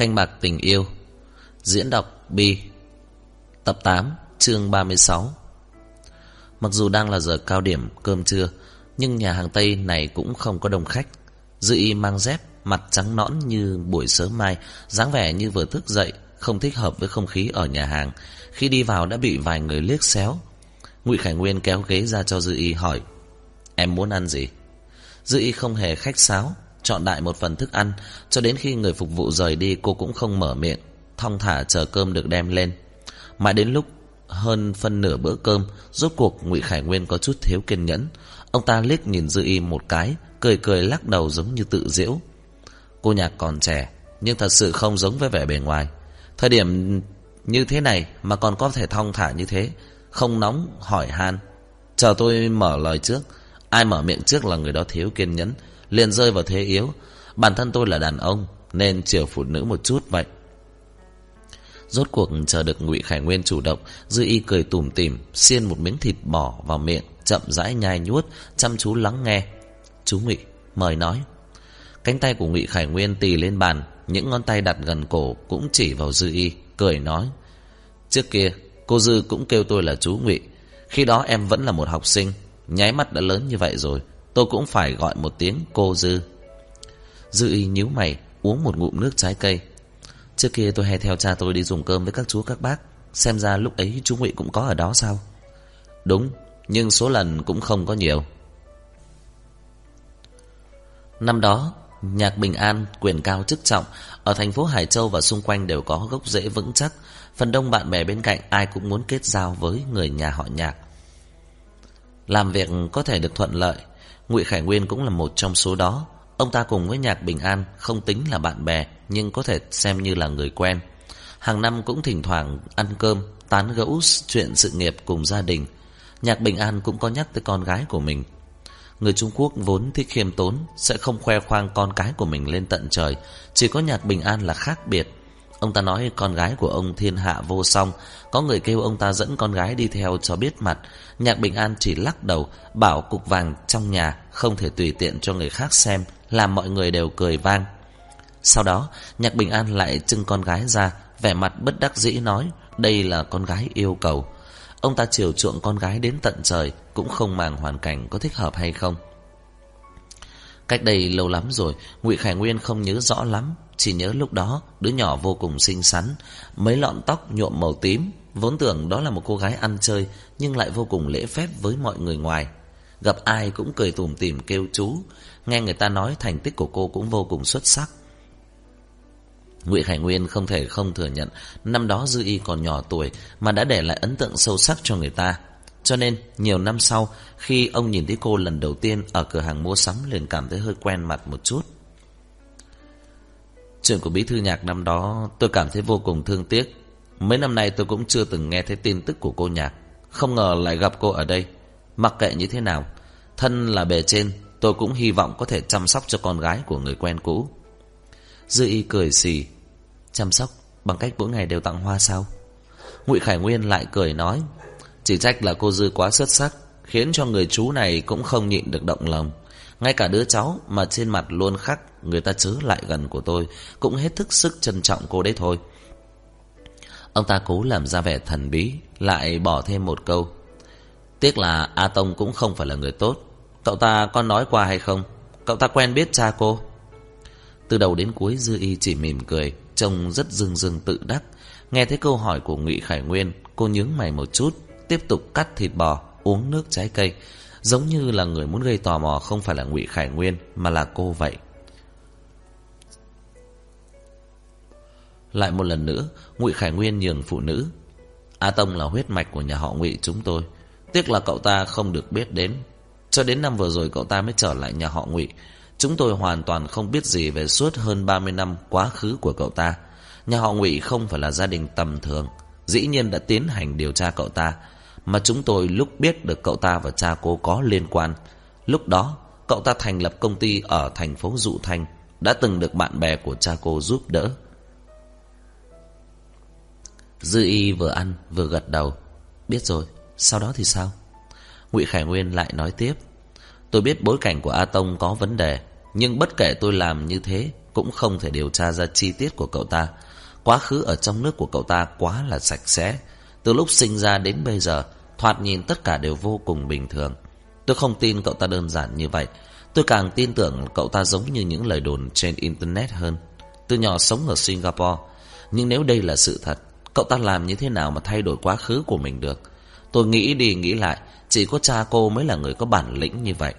Canh bạc tình yêu, Diễn đọc Bi Tập 8 chương 36 Mặc dù đang là giờ cao điểm cơm trưa, Nhưng nhà hàng Tây này cũng không có đông khách. Dư y mang dép, Mặt trắng nõn như buổi sớm mai, dáng vẻ như vừa thức dậy, Không thích hợp với không khí ở nhà hàng. Khi đi vào đã bị vài người liếc xéo. Ngụy Khải Nguyên kéo ghế ra cho Dư y hỏi, Em muốn ăn gì? Dư y không hề khách sáo chọn đại một phần thức ăn, cho đến khi người phục vụ rời đi cô cũng không mở miệng, thong thả chờ cơm được đem lên. Mãi đến lúc hơn phân nửa bữa cơm, rốt cuộc Ngụy Khải Nguyên có chút thiếu kiên nhẫn. Ông ta liếc nhìn Dư Y một cái, cười cười lắc đầu giống như tự giễu. Cô nhạc còn trẻ, nhưng thật sự không giống với vẻ bề ngoài. Thời điểm như thế này mà còn có thể thong thả như thế, không nóng hỏi han. Chờ tôi mở lời trước, ai mở miệng trước là người đó thiếu kiên nhẫn, liền rơi vào thế yếu. Bản thân tôi là đàn ông, nên chiều phụ nữ một chút vậy. Rốt cuộc chờ được Ngụy Khải Nguyên chủ động, Dư Y cười tủm tỉm, xiên một miếng thịt bò vào miệng, chậm rãi nhai nhuốt, chăm chú lắng nghe. "Chú Ngụy, mời nói." Cánh tay của Ngụy Khải Nguyên tì lên bàn, những ngón tay đặt gần cổ cũng chỉ vào Dư Y, cười nói: "Trước kia, cô Dư cũng kêu tôi là chú Ngụy, khi đó em vẫn là một học sinh, nháy mắt đã lớn như vậy rồi, Tôi cũng phải gọi một tiếng cô Dư. Dư y nhíu mày, Uống một ngụm nước trái cây. Trước kia tôi hay theo cha tôi đi dùng cơm với các chú, các bác. Xem ra lúc ấy chú Ngụy cũng có ở đó sao? Đúng, Nhưng số lần cũng không có nhiều. Năm đó, Nhạc Bình An, quyền cao chức trọng, Ở thành phố Hải Châu và xung quanh đều có gốc rễ vững chắc. Phần đông bạn bè bên cạnh Ai cũng muốn kết giao với người nhà họ nhạc. Làm việc có thể được thuận lợi Ngụy Khải Nguyên cũng là một trong số đó. Ông ta cùng với Nhạc Bình An không tính là bạn bè, nhưng có thể xem như là người quen. Hàng năm cũng thỉnh thoảng ăn cơm, tán gẫu chuyện sự nghiệp cùng gia đình. Nhạc Bình An cũng có nhắc tới con gái của mình. Người Trung Quốc vốn thích khiêm tốn, sẽ không khoe khoang con cái của mình lên tận trời. Chỉ có Nhạc Bình An là khác biệt. Ông ta nói con gái của ông thiên hạ vô song, có người kêu ông ta dẫn con gái đi theo cho biết mặt. Nhạc Bình An chỉ lắc đầu, bảo cục vàng trong nhà không thể tùy tiện cho người khác xem, làm mọi người đều cười vang. Sau đó, Nhạc Bình An lại trưng con gái ra, vẻ mặt bất đắc dĩ nói, đây là con gái yêu cầu. Ông ta chiều chuộng con gái đến tận trời, cũng không màng hoàn cảnh có thích hợp hay không. Cách đây lâu lắm rồi, Ngụy Khải Nguyên không nhớ rõ lắm, chỉ nhớ lúc đó đứa nhỏ vô cùng xinh xắn, mấy lọn tóc nhuộm màu tím, vốn tưởng đó là một cô gái ăn chơi nhưng lại vô cùng lễ phép với mọi người ngoài. Gặp ai cũng cười tủm tỉm kêu chú, nghe người ta nói thành tích của cô cũng vô cùng xuất sắc. Ngụy Khải Nguyên không thể không thừa nhận năm đó Dư Y còn nhỏ tuổi mà đã để lại ấn tượng sâu sắc cho người ta. Cho nên, nhiều năm sau, khi ông nhìn thấy cô lần đầu tiên ở cửa hàng mua sắm liền cảm thấy hơi quen mặt một chút. Chuyện của Bí Thư Nhạc năm đó tôi cảm thấy vô cùng thương tiếc. Mấy năm nay tôi cũng chưa từng nghe thấy tin tức của cô Nhạc. Không ngờ lại gặp cô ở đây. Mặc kệ như thế nào, thân là bề trên, tôi cũng hy vọng có thể chăm sóc cho con gái của người quen cũ. Dư y cười xì. Chăm sóc bằng cách mỗi ngày đều tặng hoa sao? Ngụy Khải Nguyên lại cười nói. Chỉ trách là cô Dư quá xuất sắc, khiến cho người chú này cũng không nhịn được động lòng. Ngay cả đứa cháu mà trên mặt luôn khắc người ta chớ lại gần của tôi cũng hết thức sức trân trọng cô đấy thôi. Ông ta cố làm ra vẻ thần bí, lại bỏ thêm một câu. Tiếc là A Tông cũng không phải là người tốt. Cậu ta có nói qua hay không? Cậu ta quen biết cha cô. Từ đầu đến cuối Dư Y chỉ mỉm cười, trông rất dưng dưng tự đắc. Nghe thấy câu hỏi của Ngụy Khải Nguyên, cô nhướng mày một chút, tiếp tục cắt thịt bò, uống nước trái cây, giống như là người muốn gây tò mò không phải là Ngụy Khải Nguyên mà là cô vậy. Lại một lần nữa, Ngụy Khải Nguyên nhường phụ nữ. A Tông là huyết mạch của nhà họ Ngụy chúng tôi. Tiếc là cậu ta không được biết đến. Cho đến năm vừa rồi cậu ta mới trở lại nhà họ Ngụy. Chúng tôi hoàn toàn không biết gì về suốt hơn 30 năm quá khứ của cậu ta. Nhà họ Ngụy không phải là gia đình tầm thường. Dĩ nhiên đã tiến hành điều tra cậu ta. Mà chúng tôi lúc biết được cậu ta và cha cô có liên quan. Lúc đó, cậu ta thành lập công ty ở thành phố Dụ Thanh. Đã từng được bạn bè của cha cô giúp đỡ. Dư y vừa ăn vừa gật đầu Biết rồi, sau đó thì sao Ngụy Khải Nguyên lại nói tiếp Tôi biết bối cảnh của A Tông có vấn đề Nhưng bất kể tôi làm như thế cũng không thể điều tra ra chi tiết của cậu ta. Quá khứ ở trong nước của cậu ta quá là sạch sẽ. Từ lúc sinh ra đến bây giờ, thoạt nhìn tất cả đều vô cùng bình thường. Tôi không tin cậu ta đơn giản như vậy. Tôi càng tin tưởng cậu ta giống như những lời đồn trên Internet hơn. Từ nhỏ sống ở Singapore. Nhưng nếu đây là sự thật, cậu ta làm như thế nào mà thay đổi quá khứ của mình được? Tôi nghĩ đi nghĩ lại, chỉ có cha cô mới là người có bản lĩnh như vậy.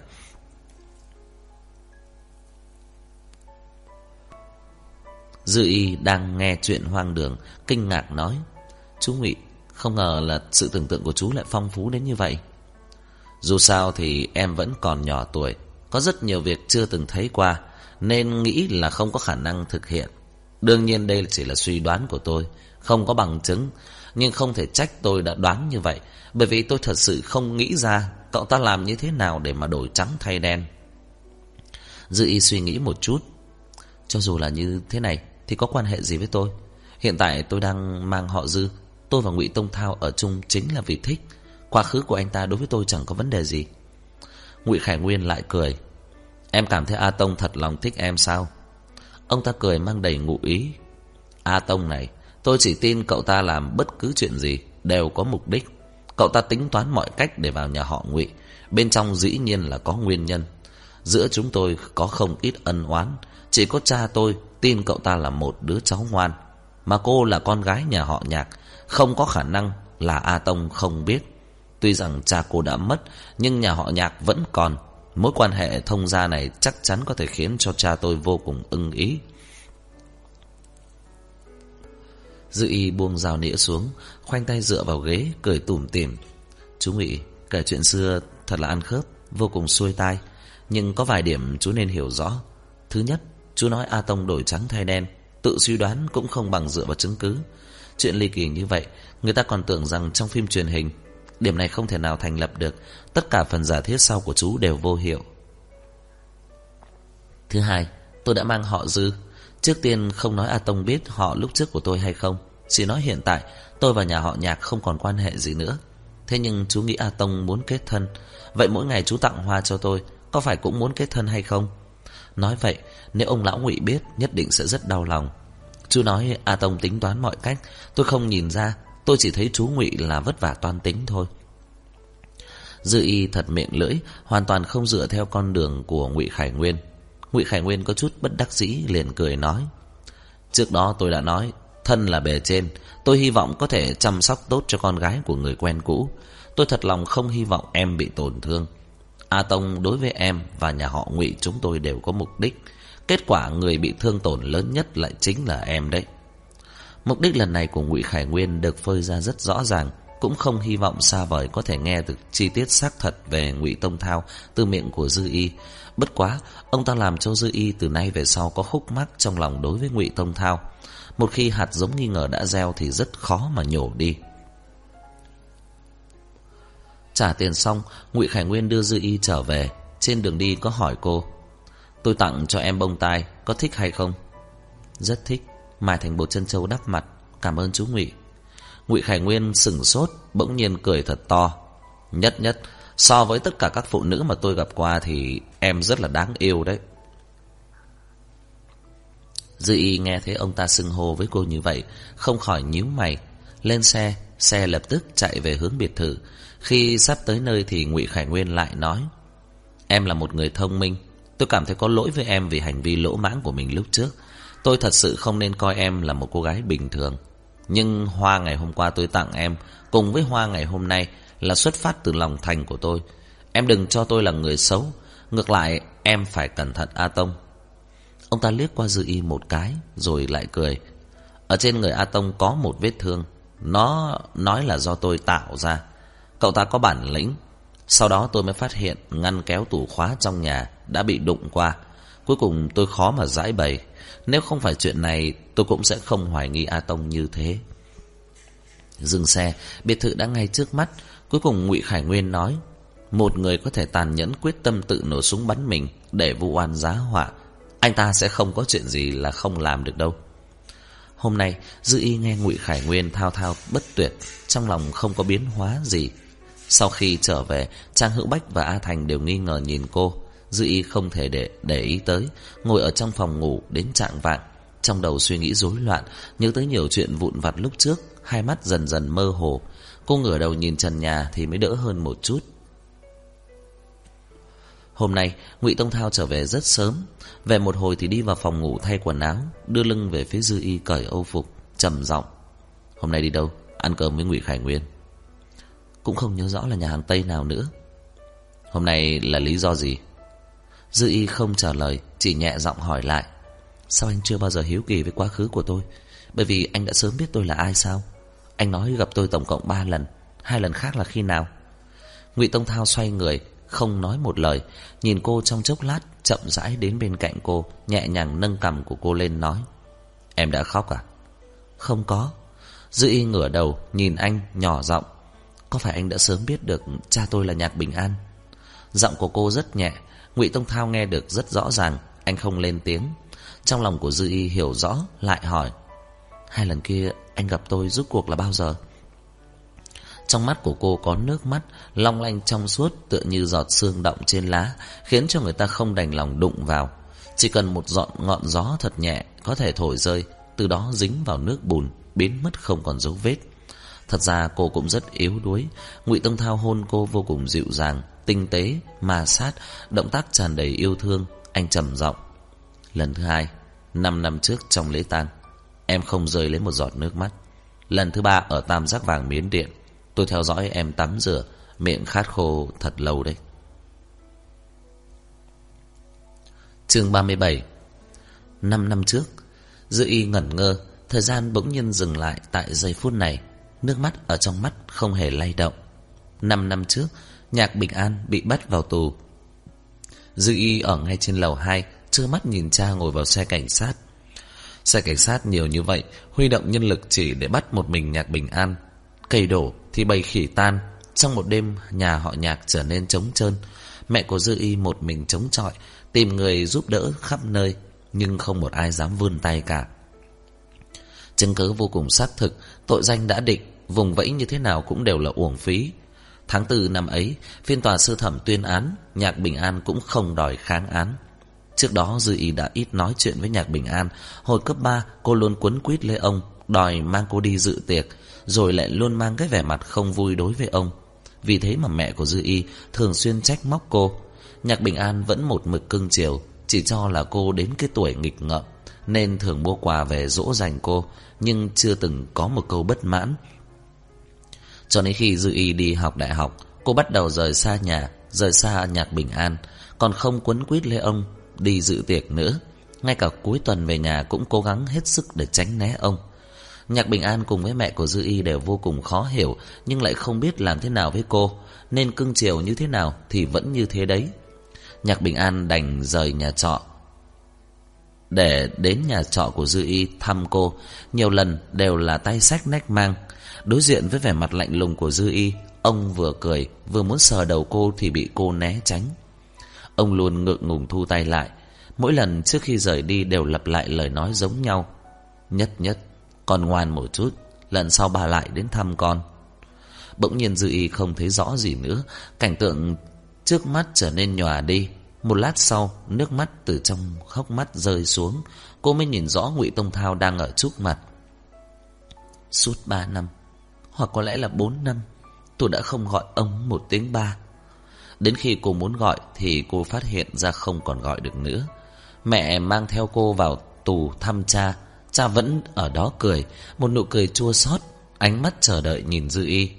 Dư y đang nghe chuyện hoang đường, kinh ngạc nói. Chú Ngụy, không ngờ là sự tưởng tượng của chú lại phong phú đến như vậy. Dù sao thì em vẫn còn nhỏ tuổi, có rất nhiều việc chưa từng thấy qua, nên nghĩ là không có khả năng thực hiện. Đương nhiên đây chỉ là suy đoán của tôi, không có bằng chứng, nhưng không thể trách tôi đã đoán như vậy, bởi vì tôi thật sự không nghĩ ra cậu ta làm như thế nào để mà đổi trắng thay đen. Dư y suy nghĩ một chút. Cho dù là như thế này thì có quan hệ gì với tôi? Hiện tại tôi đang mang họ Dư, tôi và Ngụy Tông Thao ở chung chính là vì thích. Quá khứ của anh ta đối với tôi chẳng có vấn đề gì. Ngụy Khải Nguyên lại cười. Em cảm thấy A Tông thật lòng thích em sao? Ông ta cười mang đầy ngụ ý. A Tông này, tôi chỉ tin cậu ta làm bất cứ chuyện gì đều có mục đích. Cậu ta tính toán mọi cách để vào nhà họ Ngụy. Bên trong dĩ nhiên là có nguyên nhân. Giữa chúng tôi có không ít ân oán. Chỉ có cha tôi tin cậu ta là một đứa cháu ngoan. Mà cô là con gái nhà họ nhạc. Không có khả năng là A Tông không biết. Tuy rằng cha cô đã mất, nhưng nhà họ nhạc vẫn còn. Mối quan hệ thông gia này chắc chắn có thể khiến cho cha tôi vô cùng ưng ý. Dư y buông rào nĩa xuống, khoanh tay dựa vào ghế, cười tủm tỉm. Chú nghĩ kể chuyện xưa thật là ăn khớp, vô cùng xuôi tai. Nhưng có vài điểm chú nên hiểu rõ. Thứ nhất, chú nói A Tông đổi trắng thay đen, tự suy đoán cũng không bằng dựa vào chứng cứ. Chuyện ly kỳ như vậy, người ta còn tưởng rằng trong phim truyền hình, điểm này không thể nào thành lập được. Tất cả phần giả thiết sau của chú đều vô hiệu. Thứ hai, tôi đã mang họ dư. Trước tiên không nói A Tông biết họ lúc trước của tôi hay không. Chỉ nói hiện tại, tôi và nhà họ nhạc không còn quan hệ gì nữa. Thế nhưng chú nghĩ A Tông muốn kết thân. Vậy mỗi ngày chú tặng hoa cho tôi, có phải cũng muốn kết thân hay không? Nói vậy, nếu ông lão ngụy biết, nhất định sẽ rất đau lòng. Chú nói A Tông tính toán mọi cách, tôi không nhìn ra, tôi chỉ thấy chú ngụy là vất vả toan tính thôi. Dư y thật miệng lưỡi, hoàn toàn không dựa theo con đường của ngụy Khải Nguyên. Ngụy Khải Nguyên có chút bất đắc dĩ liền cười nói: "Trước đó tôi đã nói, thân là bề trên, tôi hy vọng có thể chăm sóc tốt cho con gái của người quen cũ. Tôi thật lòng không hy vọng em bị tổn thương. A Tông đối với em và nhà họ Ngụy chúng tôi đều có mục đích. Kết quả người bị thương tổn lớn nhất lại chính là em đấy." Mục đích lần này của Ngụy Khải Nguyên được phơi ra rất rõ ràng, cũng không hy vọng xa vời có thể nghe được chi tiết xác thật về Ngụy Tông Thao từ miệng của Dư Y. Bất quá, ông ta làm cho Dư Y từ nay về sau có khúc mắc trong lòng đối với Ngụy Tông Thao. Một khi hạt giống nghi ngờ đã gieo thì rất khó mà nhổ đi. Trả tiền xong, Ngụy Khải Nguyên đưa Dư Y trở về. Trên đường đi có hỏi cô, tôi tặng cho em bông tai, có thích hay không? Rất thích. Mai Thành Bột chân châu đắp mặt, cảm ơn chú Ngụy. Ngụy Khải Nguyên sừng sốt, bỗng nhiên cười thật to. Nhất nhất, so với tất cả các phụ nữ mà tôi gặp qua thì em rất là đáng yêu đấy. Dư y nghe thấy ông ta xưng hô với cô như vậy, không khỏi nhíu mày. Lên xe, xe lập tức chạy về hướng biệt thự. Khi sắp tới nơi thì Ngụy Khải Nguyên lại nói. Em là một người thông minh, tôi cảm thấy có lỗi với em vì hành vi lỗ mãng của mình lúc trước. Tôi thật sự không nên coi em là một cô gái bình thường. Nhưng hoa ngày hôm qua tôi tặng em, cùng với hoa ngày hôm nay là xuất phát từ lòng thành của tôi. Em đừng cho tôi là người xấu, ngược lại em phải cẩn thận A Tông. Ông ta liếc qua dư y một cái, rồi lại cười. Ở trên người A Tông có một vết thương, nó nói là do tôi tạo ra. Cậu ta có bản lĩnh. Sau đó tôi mới phát hiện ngăn kéo tủ khóa trong nhà đã bị đụng qua. Cuối cùng tôi khó mà giải bày. Nếu không phải chuyện này, Tôi cũng sẽ không hoài nghi A Tông như thế Dừng xe, Biệt thự đã ngay trước mắt Cuối cùng ngụy Khải Nguyên nói, Một người có thể tàn nhẫn quyết tâm tự nổ súng bắn mình Để vụ oan giá họa, Anh ta sẽ không có chuyện gì là không làm được đâu Hôm nay, Dư y nghe ngụy Khải Nguyên thao thao bất tuyệt, Trong lòng không có biến hóa gì sau khi trở về Trang Hữu Bách và A Thành đều nghi ngờ nhìn cô. Dư y không thể để để ý tới Ngồi ở trong phòng ngủ đến trạng vạn, Trong đầu suy nghĩ rối loạn Nhớ tới nhiều chuyện vụn vặt lúc trước Hai mắt dần dần mơ hồ. Cô ngửa đầu nhìn trần nhà thì mới đỡ hơn một chút. Hôm nay Ngụy Tông Thao trở về rất sớm. Về một hồi thì đi vào phòng ngủ thay quần áo Đưa lưng về phía Dư Y cởi âu phục trầm giọng. Hôm nay đi đâu? Ăn cơm với Ngụy Khải Nguyên. Cũng không nhớ rõ là nhà hàng Tây nào nữa. Hôm nay là lý do gì? Dư Y không trả lời, Chỉ nhẹ giọng hỏi lại. Sao anh chưa bao giờ hiếu kỳ với quá khứ của tôi? Bởi vì anh đã sớm biết tôi là ai sao? Anh nói gặp tôi tổng cộng 3 lần, Hai lần khác là khi nào? Ngụy Tông Thao xoay người, Không nói một lời, Nhìn cô trong chốc lát, Chậm rãi đến bên cạnh cô, Nhẹ nhàng nâng cằm của cô lên nói, Em đã khóc à? Không có. Dư y ngửa đầu, nhìn anh, nhỏ giọng có phải anh đã sớm biết được Cha tôi là Nhạc Bình An? Giọng của cô rất nhẹ, Ngụy Tông Thao nghe được rất rõ ràng, Anh không lên tiếng. Trong lòng của Dư Y hiểu rõ, Lại hỏi, Hai lần kia, anh gặp tôi rút cuộc là bao giờ? Trong mắt của cô có nước mắt, Long lanh trong suốt, Tựa như giọt sương động trên lá, Khiến cho người ta không đành lòng đụng vào. Chỉ cần một dọn ngọn gió thật nhẹ Có thể thổi rơi, Từ đó dính vào nước bùn, Biến mất không còn dấu vết. Thật ra cô cũng rất yếu đuối Ngụy Tông Thao hôn cô vô cùng dịu dàng tinh tế, ma sát, động tác tràn đầy yêu thương, anh trầm giọng. Lần thứ hai, năm năm trước trong lễ tang, em không rơi lấy một giọt nước mắt. Lần thứ ba ở tam giác vàng miến điện, tôi theo dõi em tắm rửa, miệng khát khô thật lâu đấy. Chương 37 Năm năm trước, Dư y ngẩn ngơ, thời gian bỗng nhiên dừng lại tại giây phút này. Nước mắt ở trong mắt không hề lay động. Năm năm trước, Nhạc Bình An bị bắt vào tù. Dư y ở ngay trên lầu 2, chưa mắt nhìn cha ngồi vào xe cảnh sát. Xe cảnh sát nhiều như vậy, huy động nhân lực chỉ để bắt một mình Nhạc Bình An. Cây đổ thì bầy khỉ tan. Trong một đêm, nhà họ Nhạc trở nên trống trơn. Mẹ của Dư y một mình chống chọi, tìm người giúp đỡ khắp nơi, nhưng không một ai dám vươn tay cả. Chứng cứ vô cùng xác thực, tội danh đã định, vùng vẫy như thế nào cũng đều là uổng phí. Tháng 4 năm ấy, phiên tòa sơ thẩm tuyên án, Nhạc Bình An cũng không đòi kháng án. Trước đó Dư Ý đã ít nói chuyện với Nhạc Bình An, hồi cấp 3 cô luôn quấn quýt lấy ông, đòi mang cô đi dự tiệc, rồi lại luôn mang cái vẻ mặt không vui đối với ông. Vì thế mà mẹ của Dư Y thường xuyên trách móc cô. Nhạc Bình An vẫn một mực cưng chiều, chỉ cho là cô đến cái tuổi nghịch ngợm, nên thường mua quà về dỗ dành cô, nhưng chưa từng có một câu bất mãn cho đến khi Dư Y đi học đại học, Cô bắt đầu rời xa nhà, Rời xa nhạc bình an, Còn không quấn quýt lấy ông, Đi dự tiệc nữa. Ngay cả cuối tuần về nhà cũng cố gắng hết sức để tránh né ông. Nhạc Bình An cùng với mẹ của Dư Y đều vô cùng khó hiểu, Nhưng lại không biết làm thế nào với cô, Nên cưng chiều như thế nào Thì vẫn như thế đấy. Nhạc Bình An đành rời nhà trọ. Để đến nhà trọ của Dư Y thăm cô, Nhiều lần đều là tay sách nách mang. Đối diện với vẻ mặt lạnh lùng của Dư Y, Ông vừa cười, Vừa muốn sờ đầu cô thì bị cô né tránh. Ông luôn ngượng ngùng thu tay lại. Mỗi lần trước khi rời đi Đều lặp lại lời nói giống nhau. Nhất nhất, Con ngoan một chút, Lần sau bà lại đến thăm con. Bỗng nhiên Dư Y không thấy rõ gì nữa, Cảnh tượng trước mắt trở nên nhòa đi. Một lát sau, Nước mắt từ trong khóc mắt rơi xuống. Cô mới nhìn rõ Ngụy Tông Thao đang ở trước mặt. Suốt ba năm hoặc có lẽ là 4 năm, Tôi đã không gọi ông một tiếng ba. Đến khi cô muốn gọi Thì cô phát hiện ra không còn gọi được nữa. Mẹ mang theo cô vào tù thăm cha Cha vẫn ở đó cười, Một nụ cười chua xót, Ánh mắt chờ đợi nhìn Dư Y.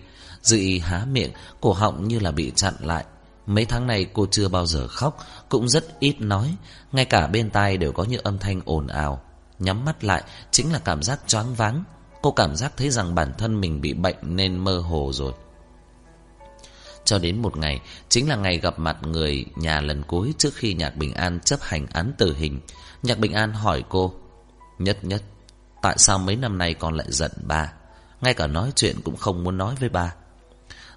Dư Y há miệng, Cổ họng như là bị chặn lại. Mấy tháng này cô chưa bao giờ khóc, Cũng rất ít nói, Ngay cả bên tai đều có những âm thanh ồn ào. Nhắm mắt lại Chính là cảm giác choáng váng. Cô cảm giác thấy rằng bản thân mình bị bệnh nên mơ hồ rồi. Cho đến một ngày, chính là ngày gặp mặt người nhà lần cuối trước khi Nhạc Bình An chấp hành án tử hình. Nhạc Bình An hỏi cô, Nhất nhất, tại sao mấy năm nay con lại giận ba? Ngay cả nói chuyện cũng không muốn nói với ba.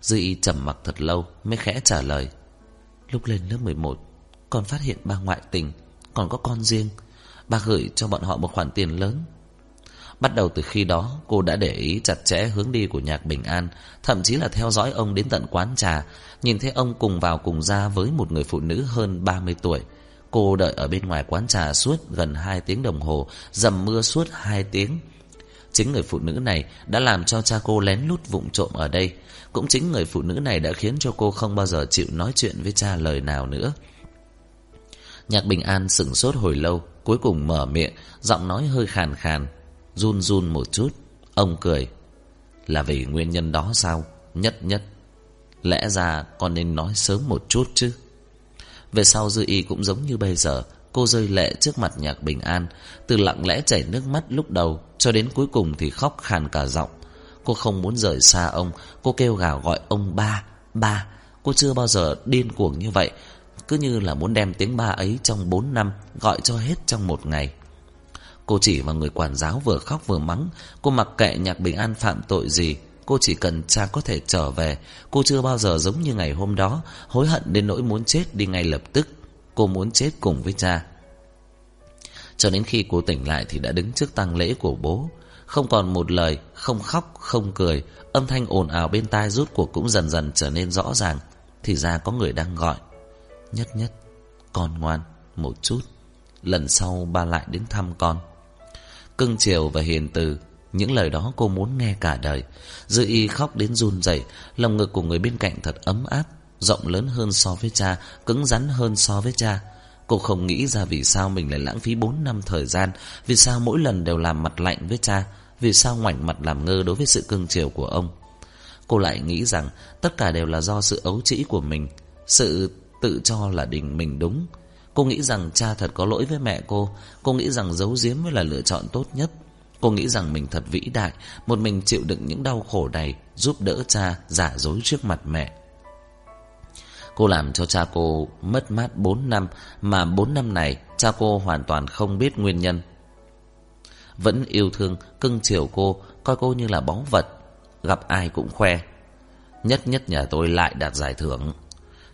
Dư y trầm mặc thật lâu mới khẽ trả lời. Lúc lên lớp 11, con phát hiện ba ngoại tình, còn có con riêng. Ba gửi cho bọn họ một khoản tiền lớn Bắt đầu từ khi đó, cô đã để ý chặt chẽ hướng đi của Nhạc Bình An, thậm chí là theo dõi ông đến tận quán trà, nhìn thấy ông cùng vào cùng ra với một người phụ nữ hơn 30 tuổi. Cô đợi ở bên ngoài quán trà suốt gần 2 tiếng đồng hồ, dầm mưa suốt 2 tiếng. Chính người phụ nữ này đã làm cho cha cô lén lút vụng trộm ở đây. Cũng chính người phụ nữ này đã khiến cho cô không bao giờ chịu nói chuyện với cha lời nào nữa. Nhạc Bình An sửng sốt hồi lâu, cuối cùng mở miệng, giọng nói hơi khàn khàn, run run một chút. Ông cười. Là vì nguyên nhân đó sao? Nhất nhất. Lẽ ra con nên nói sớm một chút chứ. Về sau Dư Y cũng giống như bây giờ, cô rơi lệ trước mặt Nhạc Bình An, từ lặng lẽ chảy nước mắt lúc đầu cho đến cuối cùng thì khóc khàn cả giọng. Cô không muốn rời xa ông, cô kêu gào gọi ông ba, ba. Cô chưa bao giờ điên cuồng như vậy, cứ như là muốn đem tiếng ba ấy trong 4 năm gọi cho hết trong một ngày. Cô chỉ vào người quản giáo vừa khóc vừa mắng, cô mặc kệ Nhạc Bình An phạm tội gì, cô chỉ cần cha có thể trở về. Cô chưa bao giờ giống như ngày hôm đó, hối hận đến nỗi muốn chết đi ngay lập tức. Cô muốn chết cùng với cha. Cho đến khi cô tỉnh lại thì đã đứng trước tang lễ của bố. Không còn một lời, không khóc, không cười. Âm thanh ồn ào bên tai rút cuộc cũng dần dần trở nên rõ ràng. Thì ra có người đang gọi. Nhất nhất, con ngoan, một chút. Lần sau ba lại đến thăm con. Cưng chiều và hiền từ. Những lời đó cô muốn nghe cả đời. Dư y khóc đến run rẩy, Lòng ngực của người bên cạnh thật ấm áp, Rộng lớn hơn so với cha, Cứng rắn hơn so với cha. Cô không nghĩ ra vì sao mình lại lãng phí 4 năm thời gian, Vì sao mỗi lần đều làm mặt lạnh với cha, Vì sao ngoảnh mặt làm ngơ đối với sự cưng chiều của ông. Cô lại nghĩ rằng Tất cả đều là do sự ấu trĩ của mình, Sự tự cho là đình mình đúng. Cô nghĩ rằng cha thật có lỗi với mẹ cô. Cô nghĩ rằng giấu giếm mới là lựa chọn tốt nhất. Cô nghĩ rằng mình thật vĩ đại, Một mình chịu đựng những đau khổ này, Giúp đỡ cha, giả dối trước mặt mẹ. Cô làm cho cha cô mất mát 4 năm, Mà 4 năm này, Cha cô hoàn toàn không biết nguyên nhân. Vẫn yêu thương, Cưng chiều cô, Coi cô như là báu vật. Gặp ai cũng khoe. Nhất nhất nhà tôi lại đạt giải thưởng.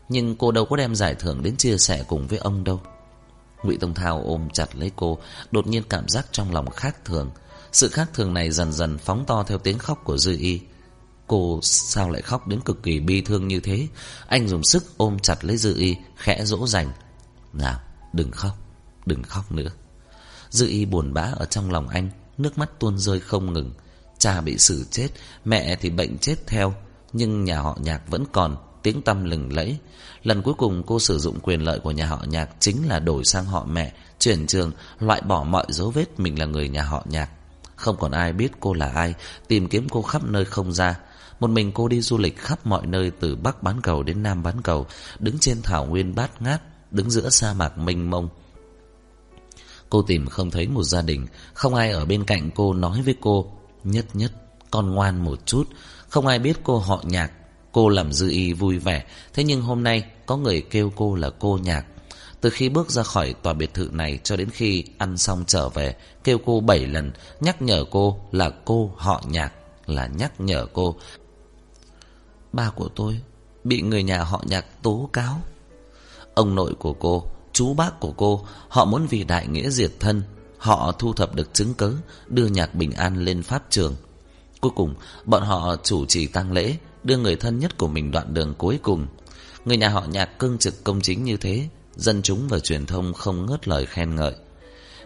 Nhưng cô đâu có đem giải thưởng đến chia sẻ cùng với ông đâu Ngụy Tông Thao ôm chặt lấy cô Đột nhiên cảm giác trong lòng khác thường sự khác thường này dần dần phóng to theo tiếng khóc của Dư Y. Cô sao lại khóc đến cực kỳ bi thương như thế? Anh dùng sức ôm chặt lấy Dư Y, khẽ dỗ dành. Nào, đừng khóc, đừng khóc nữa. Dư Y buồn bã ở trong lòng anh, nước mắt tuôn rơi không ngừng. Cha bị xử chết, mẹ thì bệnh chết theo, nhưng nhà họ nhạc vẫn còn, tiếng tâm lừng lẫy. Lần cuối cùng cô sử dụng quyền lợi của nhà họ nhạc chính là đổi sang họ mẹ, chuyển trường, loại bỏ mọi dấu vết mình là người nhà họ nhạc. Không còn ai biết cô là ai Tìm kiếm cô khắp nơi không ra Một mình cô đi du lịch khắp mọi nơi Từ Bắc bán cầu đến Nam bán cầu Đứng trên thảo nguyên bát ngát Đứng giữa sa mạc mênh mông Cô tìm không thấy một gia đình Không ai ở bên cạnh cô nói với cô Nhất nhất con ngoan một chút Không ai biết cô họ nhạc Cô làm dư y vui vẻ Thế nhưng hôm nay có người kêu cô là cô nhạc từ khi bước ra khỏi tòa biệt thự này cho đến khi ăn xong trở về, kêu cô bảy lần, nhắc nhở cô là cô họ nhạc, là nhắc nhở cô. Ba của tôi bị người nhà họ nhạc tố cáo. Ông nội của cô, chú bác của cô, họ muốn vì đại nghĩa diệt thân. Họ thu thập được chứng cứ đưa nhạc bình an lên pháp trường. Cuối cùng, bọn họ chủ trì tang lễ, đưa người thân nhất của mình đoạn đường cuối cùng. Người nhà họ nhạc cương trực công chính như thế, dân chúng và truyền thông không ngớt lời khen ngợi.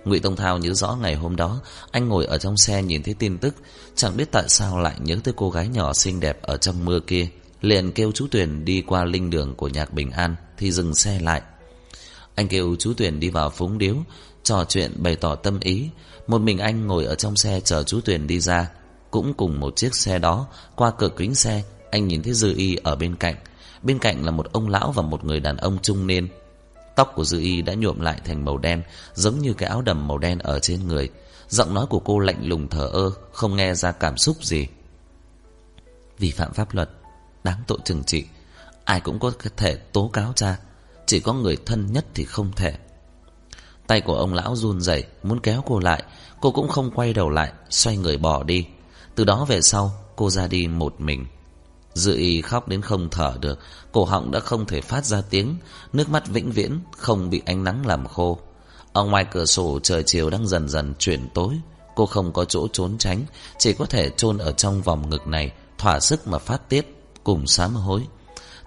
Ngụy Tông Thao nhớ rõ ngày hôm đó, anh ngồi ở trong xe nhìn thấy tin tức, chẳng biết tại sao lại nhớ tới cô gái nhỏ xinh đẹp ở trong mưa kia, liền kêu chú Tuyền đi qua linh đường của Nhạc Bình An thì dừng xe lại. Anh kêu chú Tuyền đi vào phúng điếu, trò chuyện bày tỏ tâm ý, một mình anh ngồi ở trong xe chờ chú Tuyền đi ra, cũng cùng một chiếc xe đó, qua cửa kính xe, anh nhìn thấy Dư Y ở bên cạnh, bên cạnh là một ông lão và một người đàn ông trung niên Tóc của Dư Y đã nhuộm lại thành màu đen, giống như cái áo đầm màu đen ở trên người. Giọng nói của cô lạnh lùng thở ơ, không nghe ra cảm xúc gì. Vi phạm pháp luật, đáng tội trừng trị. Ai cũng có thể tố cáo cha, chỉ có người thân nhất thì không thể. Tay của ông lão run rẩy muốn kéo cô lại, cô cũng không quay đầu lại, xoay người bỏ đi. Từ đó về sau, cô ra đi một mình. Dự y khóc đến không thở được. Cổ họng đã không thể phát ra tiếng. Nước mắt vĩnh viễn, Không bị ánh nắng làm khô. Ở ngoài cửa sổ, trời chiều đang dần dần chuyển tối. Cô không có chỗ trốn tránh, Chỉ có thể chôn ở trong vòng ngực này, Thỏa sức mà phát tiết, Cùng sám hối.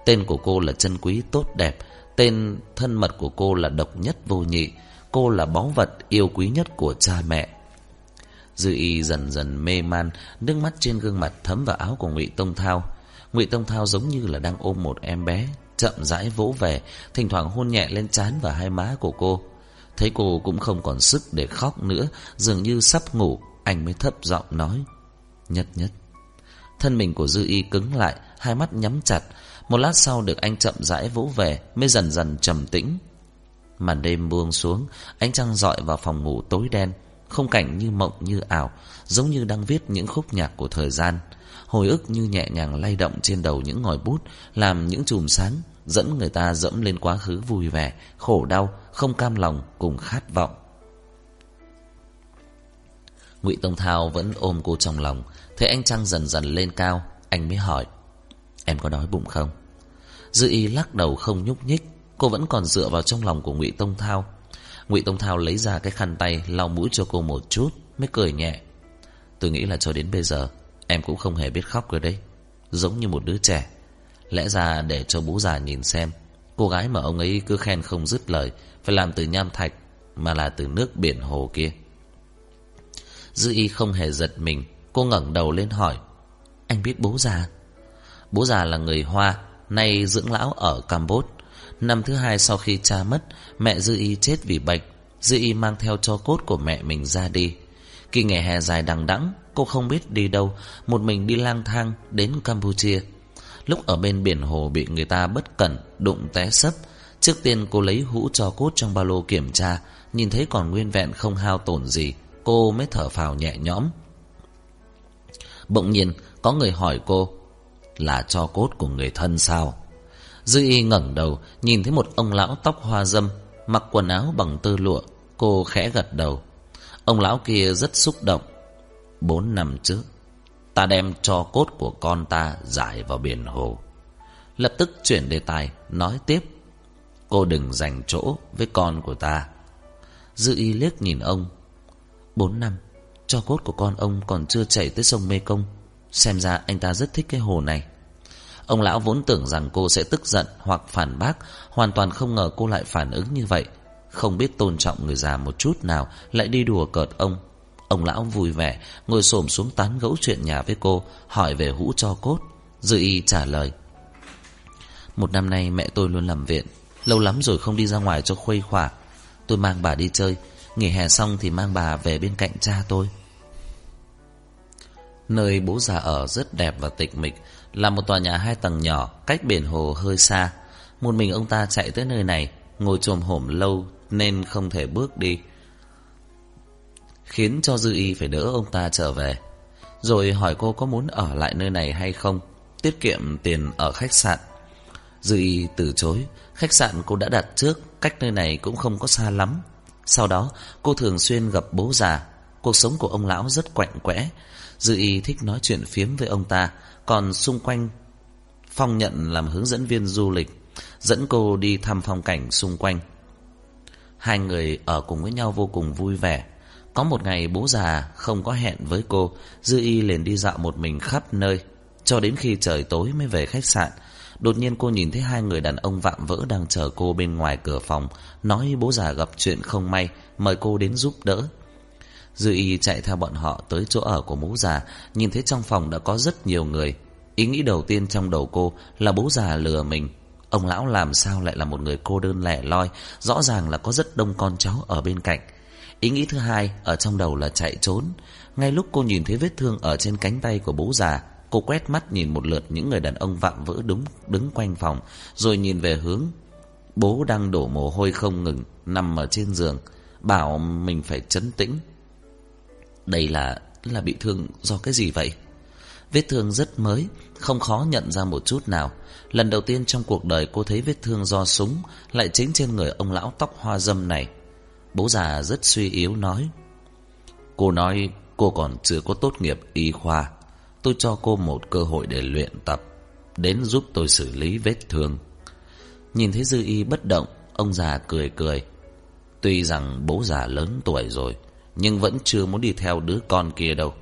Tên của cô là chân quý tốt đẹp. Tên thân mật của cô là độc nhất vô nhị. Cô là báu vật yêu quý nhất của cha mẹ. Dư y dần dần mê man, Nước mắt trên gương mặt thấm vào áo của ngụy Tông Thao ngụy Tông Thao giống như là đang ôm một em bé, Chậm rãi vỗ về, Thỉnh thoảng hôn nhẹ lên trán và hai má của cô. Thấy cô cũng không còn sức để khóc nữa, Dường như sắp ngủ, Anh mới thấp giọng nói, Nhất nhất. Thân mình của Dư Y cứng lại, Hai mắt nhắm chặt. Một lát sau được anh chậm rãi vỗ về, Mới dần dần trầm tĩnh. Màn đêm buông xuống, Ánh trăng dọi vào phòng ngủ tối đen Không cảnh như mộng như ảo, Giống như đang viết những khúc nhạc của thời gian. Hồi ức như nhẹ nhàng lay động trên đầu những ngòi bút Làm những chùm sáng Dẫn người ta dẫm lên quá khứ vui vẻ Khổ đau, không cam lòng cùng khát vọng. Ngụy Tông Thao vẫn ôm cô trong lòng Thấy anh Trăng dần dần lên cao Anh mới hỏi Em có đói bụng không? Dư y lắc đầu không nhúc nhích Cô vẫn còn dựa vào trong lòng của Ngụy Tông Thao. Ngụy Tông Thao lấy ra cái khăn tay lau mũi cho cô một chút Mới cười nhẹ Tôi nghĩ là cho đến bây giờ Em cũng không hề biết khóc rồi đấy. Giống như một đứa trẻ. Lẽ ra để cho bố già nhìn xem, Cô gái mà ông ấy cứ khen không dứt lời, Phải làm từ nham thạch Mà là từ nước biển hồ kia. Dư y không hề giật mình, Cô ngẩng đầu lên hỏi, Anh biết bố già? Bố già là người Hoa, Nay dưỡng lão ở Campuchia Năm thứ hai sau khi cha mất, Mẹ Dư y chết vì bệnh. Dư y mang theo cho cốt của mẹ mình ra đi. Kỳ nghỉ hè dài đằng đẵng, Cô không biết đi đâu, Một mình đi lang thang đến Campuchia. Lúc ở bên biển hồ bị người ta bất cẩn Đụng té sấp, Trước tiên cô lấy hũ cho cốt trong ba lô kiểm tra, Nhìn thấy còn nguyên vẹn không hao tổn gì, Cô mới thở phào nhẹ nhõm. Bỗng nhiên, có người hỏi cô, Là cho cốt của người thân sao? Dư y ngẩng đầu, Nhìn thấy một ông lão tóc hoa dâm, Mặc quần áo bằng tơ lụa, Cô khẽ gật đầu. Ông lão kia rất xúc động. Bốn năm trước, Ta đem cho cốt của con ta giải vào biển hồ. Lập tức chuyển đề tài, Nói tiếp. Cô đừng dành chỗ với con của ta. Dư y liếc nhìn ông. Bốn năm, Cho cốt của con ông còn chưa chảy tới sông Mê Công Xem ra anh ta rất thích cái hồ này. Ông lão vốn tưởng rằng cô sẽ tức giận Hoặc phản bác, Hoàn toàn không ngờ cô lại phản ứng như vậy. Không biết tôn trọng người già một chút nào, Lại đi đùa cợt ông. Ông lão vui vẻ, Ngồi xổm xuống tán gẫu chuyện nhà với cô, Hỏi về hũ cho cốt. Dư y trả lời, Một năm nay mẹ tôi luôn nằm viện, Lâu lắm rồi không đi ra ngoài cho khuây khỏa. Tôi mang bà đi chơi, Nghỉ hè xong thì mang bà về bên cạnh cha tôi. Nơi bố già ở rất đẹp và tịch mịch, Là một tòa nhà hai tầng nhỏ, Cách biển hồ hơi xa. Một mình ông ta chạy tới nơi này, Ngồi trồm hổm lâu nên không thể bước đi. Khiến cho Dư Y phải đỡ ông ta trở về. Rồi hỏi cô có muốn ở lại nơi này hay không? Tiết kiệm tiền ở khách sạn. Dư Y từ chối. Khách sạn cô đã đặt trước, Cách nơi này cũng không có xa lắm. Sau đó, cô thường xuyên gặp bố già. Cuộc sống của ông lão rất quạnh quẽ. Dư Y thích nói chuyện phiếm với ông ta. Còn xung quanh, Phong nhận làm hướng dẫn viên du lịch, Dẫn cô đi thăm phong cảnh xung quanh. Hai người ở cùng với nhau vô cùng vui vẻ. Có một ngày bố già không có hẹn với cô, Dư y liền đi dạo một mình khắp nơi, Cho đến khi trời tối mới về khách sạn. Đột nhiên cô nhìn thấy hai người đàn ông vạm vỡ đang chờ cô bên ngoài cửa phòng, Nói bố già gặp chuyện không may, Mời cô đến giúp đỡ. Dư y chạy theo bọn họ tới chỗ ở của bố già, Nhìn thấy trong phòng đã có rất nhiều người. Ý nghĩ đầu tiên trong đầu cô là bố già lừa mình. Ông lão làm sao lại là một người cô đơn lẻ loi Rõ ràng là có rất đông con cháu ở bên cạnh Ý nghĩ thứ hai ở trong đầu là chạy trốn. Ngay lúc cô nhìn thấy vết thương ở trên cánh tay của bố già, cô quét mắt nhìn một lượt những người đàn ông vạm vỡ đúng đứng quanh phòng, rồi nhìn về hướng bố đang đổ mồ hôi không ngừng nằm ở trên giường, bảo mình phải chấn tĩnh. Đây là là bị thương do cái gì vậy? Vết thương rất mới, không khó nhận ra một chút nào. Lần đầu tiên trong cuộc đời cô thấy vết thương do súng lại chính trên người ông lão tóc hoa dâm này. Bố già rất suy yếu nói Cô nói cô còn chưa có tốt nghiệp y khoa Tôi cho cô một cơ hội để luyện tập Đến giúp tôi xử lý vết thương Nhìn thấy dư y bất động Ông già cười cười Tuy rằng bố già lớn tuổi rồi Nhưng vẫn chưa muốn đi theo đứa con kia đâu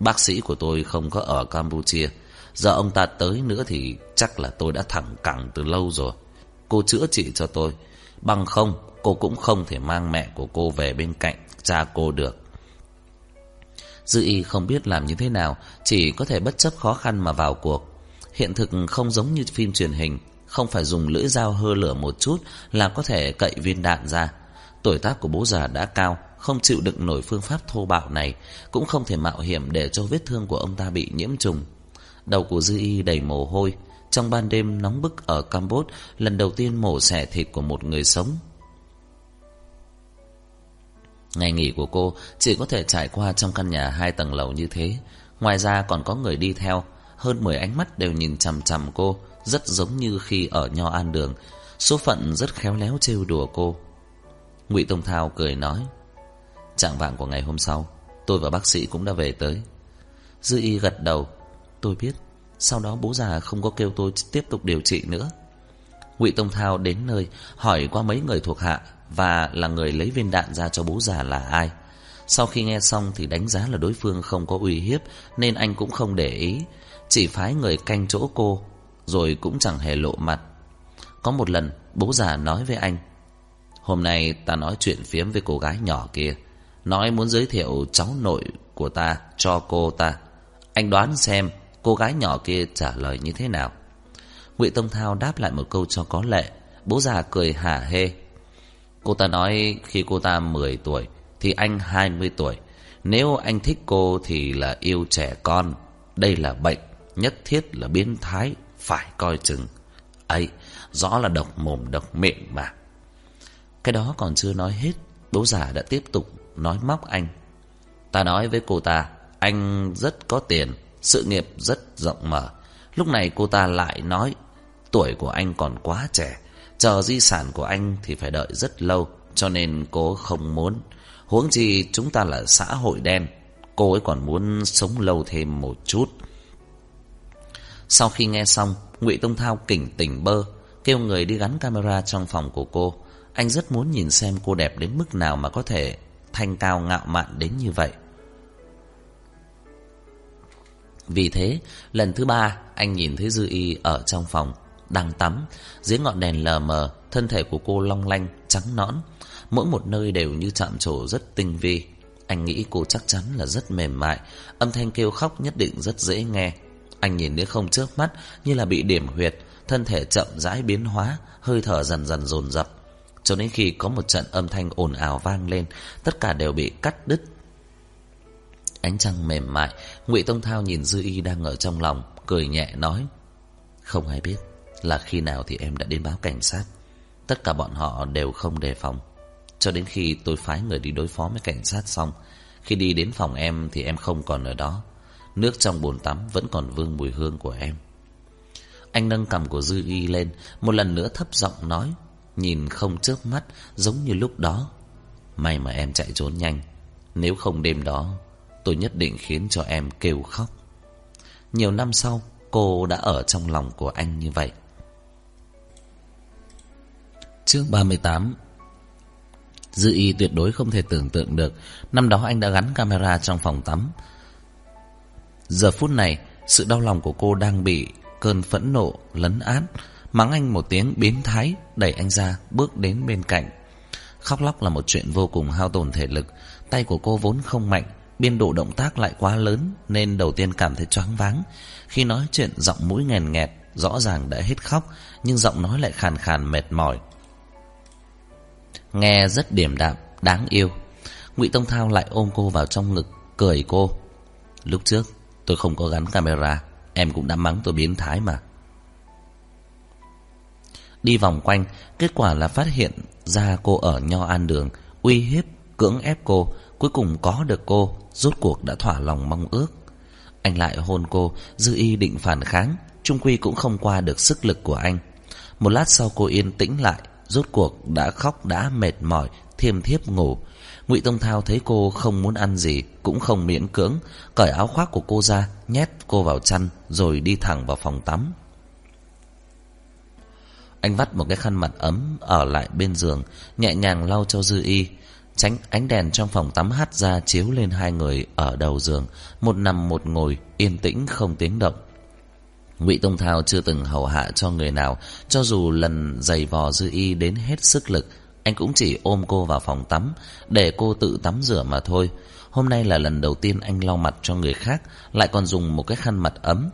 Bác sĩ của tôi không có ở Campuchia. Giờ ông ta tới nữa thì chắc là tôi đã thẳng cẳng từ lâu rồi. Cô chữa trị cho tôi. Bằng không, cô cũng không thể mang mẹ của cô về bên cạnh cha cô được. Dư y không biết làm như thế nào, Chỉ có thể bất chấp khó khăn mà vào cuộc. Hiện thực không giống như phim truyền hình. Không phải dùng lưỡi dao hơ lửa một chút Là có thể cậy viên đạn ra. Tuổi tác của bố già đã cao không chịu đựng nổi phương pháp thô bạo này, Cũng không thể mạo hiểm để cho vết thương của ông ta bị nhiễm trùng. Đầu của Dư Y đầy mồ hôi. Trong ban đêm nóng bức ở Campuchia Lần đầu tiên mổ xẻ thịt của một người sống. Ngày nghỉ của cô chỉ có thể trải qua trong căn nhà hai tầng lầu như thế. Ngoài ra còn có người đi theo. Hơn 10 ánh mắt đều nhìn chằm chằm cô, Rất giống như khi ở Nho An Đường. Số phận rất khéo léo trêu đùa cô. Ngụy Tông Thao cười nói Trạng vạng của ngày hôm sau, Tôi và bác sĩ cũng đã về tới. Dư y gật đầu, Tôi biết, Sau đó bố già không có kêu tôi tiếp tục điều trị nữa. Ngụy Tông Thao đến nơi, Hỏi qua mấy người thuộc hạ Và là người lấy viên đạn ra cho bố già là ai. Sau khi nghe xong Thì đánh giá là đối phương không có uy hiếp, Nên anh cũng không để ý, Chỉ phái người canh chỗ cô, Rồi cũng chẳng hề lộ mặt. Có một lần, bố già nói với anh, Hôm nay ta nói chuyện phiếm với cô gái nhỏ kia. Nói muốn giới thiệu cháu nội của ta cho cô ta. Anh đoán xem cô gái nhỏ kia trả lời như thế nào. Ngụy Tông Thao đáp lại một câu cho có lệ. Bố già cười hả hê. Cô ta nói khi cô ta 10 tuổi Thì anh 20 tuổi. Nếu anh thích cô thì là yêu trẻ con. Đây là bệnh, Nhất thiết là biến thái, Phải coi chừng. Ấy, rõ là độc mồm, độc miệng mà. Cái đó còn chưa nói hết, Bố già đã tiếp tục nói móc anh. Ta nói với cô ta, Anh rất có tiền, Sự nghiệp rất rộng mở. Lúc này cô ta lại nói, Tuổi của anh còn quá trẻ, Chờ di sản của anh thì phải đợi rất lâu, Cho nên cô không muốn. Huống chi chúng ta là xã hội đen, Cô ấy còn muốn sống lâu thêm một chút. Sau khi nghe xong, ngụy Tông Thao kỉnh tỉnh bơ, Kêu người đi gắn camera trong phòng của cô. Anh rất muốn nhìn xem cô đẹp đến mức nào mà có thể thanh cao ngạo mạn đến như vậy. Vì thế, lần thứ ba, anh nhìn thấy Dư Y ở trong phòng, đang tắm. Dưới ngọn đèn lờ mờ, thân thể của cô long lanh, trắng nõn. Mỗi một nơi đều như chạm trổ rất tinh vi. Anh nghĩ cô chắc chắn là rất mềm mại, âm thanh kêu khóc nhất định rất dễ nghe. Anh nhìn đến không trước mắt như là bị điểm huyệt, thân thể chậm rãi biến hóa, hơi thở dần dần dồn dập cho đến khi có một trận âm thanh ồn ào vang lên, tất cả đều bị cắt đứt. Ánh trăng mềm mại, Ngụy Tông Thao nhìn Dư Y đang ở trong lòng, cười nhẹ nói: "Không ai biết là khi nào thì em đã đến báo cảnh sát. Tất cả bọn họ đều không đề phòng, cho đến khi tôi phái người đi đối phó với cảnh sát xong, khi đi đến phòng em thì em không còn ở đó, nước trong bồn tắm vẫn còn vương mùi hương của em." Anh nâng cầm của Dư Y lên, một lần nữa thấp giọng nói: Nhìn không chớp mắt, Giống như lúc đó. May mà em chạy trốn nhanh, Nếu không đêm đó, Tôi nhất định khiến cho em kêu khóc. Nhiều năm sau, Cô đã ở trong lòng của anh như vậy. Chương 38 Dư y tuyệt đối không thể tưởng tượng được, Năm đó anh đã gắn camera trong phòng tắm. Giờ phút này, Sự đau lòng của cô đang bị Cơn phẫn nộ, lấn át. Mắng anh một tiếng, biến thái, Đẩy anh ra, bước đến bên cạnh. Khóc lóc là một chuyện vô cùng hao tổn thể lực. Tay của cô vốn không mạnh, Biên độ động tác lại quá lớn, Nên đầu tiên cảm thấy choáng váng. Khi nói chuyện, giọng mũi nghèn nghẹt, Rõ ràng đã hết khóc, Nhưng giọng nói lại khàn khàn, mệt mỏi. Nghe rất điềm đạm, Đáng yêu. Ngụy Tông Thao lại ôm cô vào trong ngực, Cười cô. Lúc trước, tôi không có gắn camera, Em cũng đã mắng tôi biến thái mà. Đi vòng quanh, kết quả là phát hiện ra cô ở Nho An Đường, uy hiếp, cưỡng ép cô, cuối cùng có được cô, rốt cuộc đã thỏa lòng mong ước. Anh lại hôn cô, dư y định phản kháng, trung quy cũng không qua được sức lực của anh. Một lát sau cô yên tĩnh lại, rốt cuộc đã khóc đã mệt mỏi, thiêm thiếp ngủ. Ngụy Tông Thao thấy cô không muốn ăn gì, cũng không miễn cưỡng, cởi áo khoác của cô ra, nhét cô vào chăn, rồi đi thẳng vào phòng tắm. Anh vắt một cái khăn mặt ấm ở lại bên giường, nhẹ nhàng lau cho Dư Y. Tránh ánh đèn trong phòng tắm hắt ra chiếu lên hai người ở đầu giường, một nằm một ngồi, yên tĩnh không tiếng động. Ngụy Tông Thao chưa từng hầu hạ cho người nào, cho dù lần giày vò dư y đến hết sức lực, anh cũng chỉ ôm cô vào phòng tắm để cô tự tắm rửa mà thôi. Hôm nay là lần đầu tiên anh lau mặt cho người khác, lại còn dùng một cái khăn mặt ấm.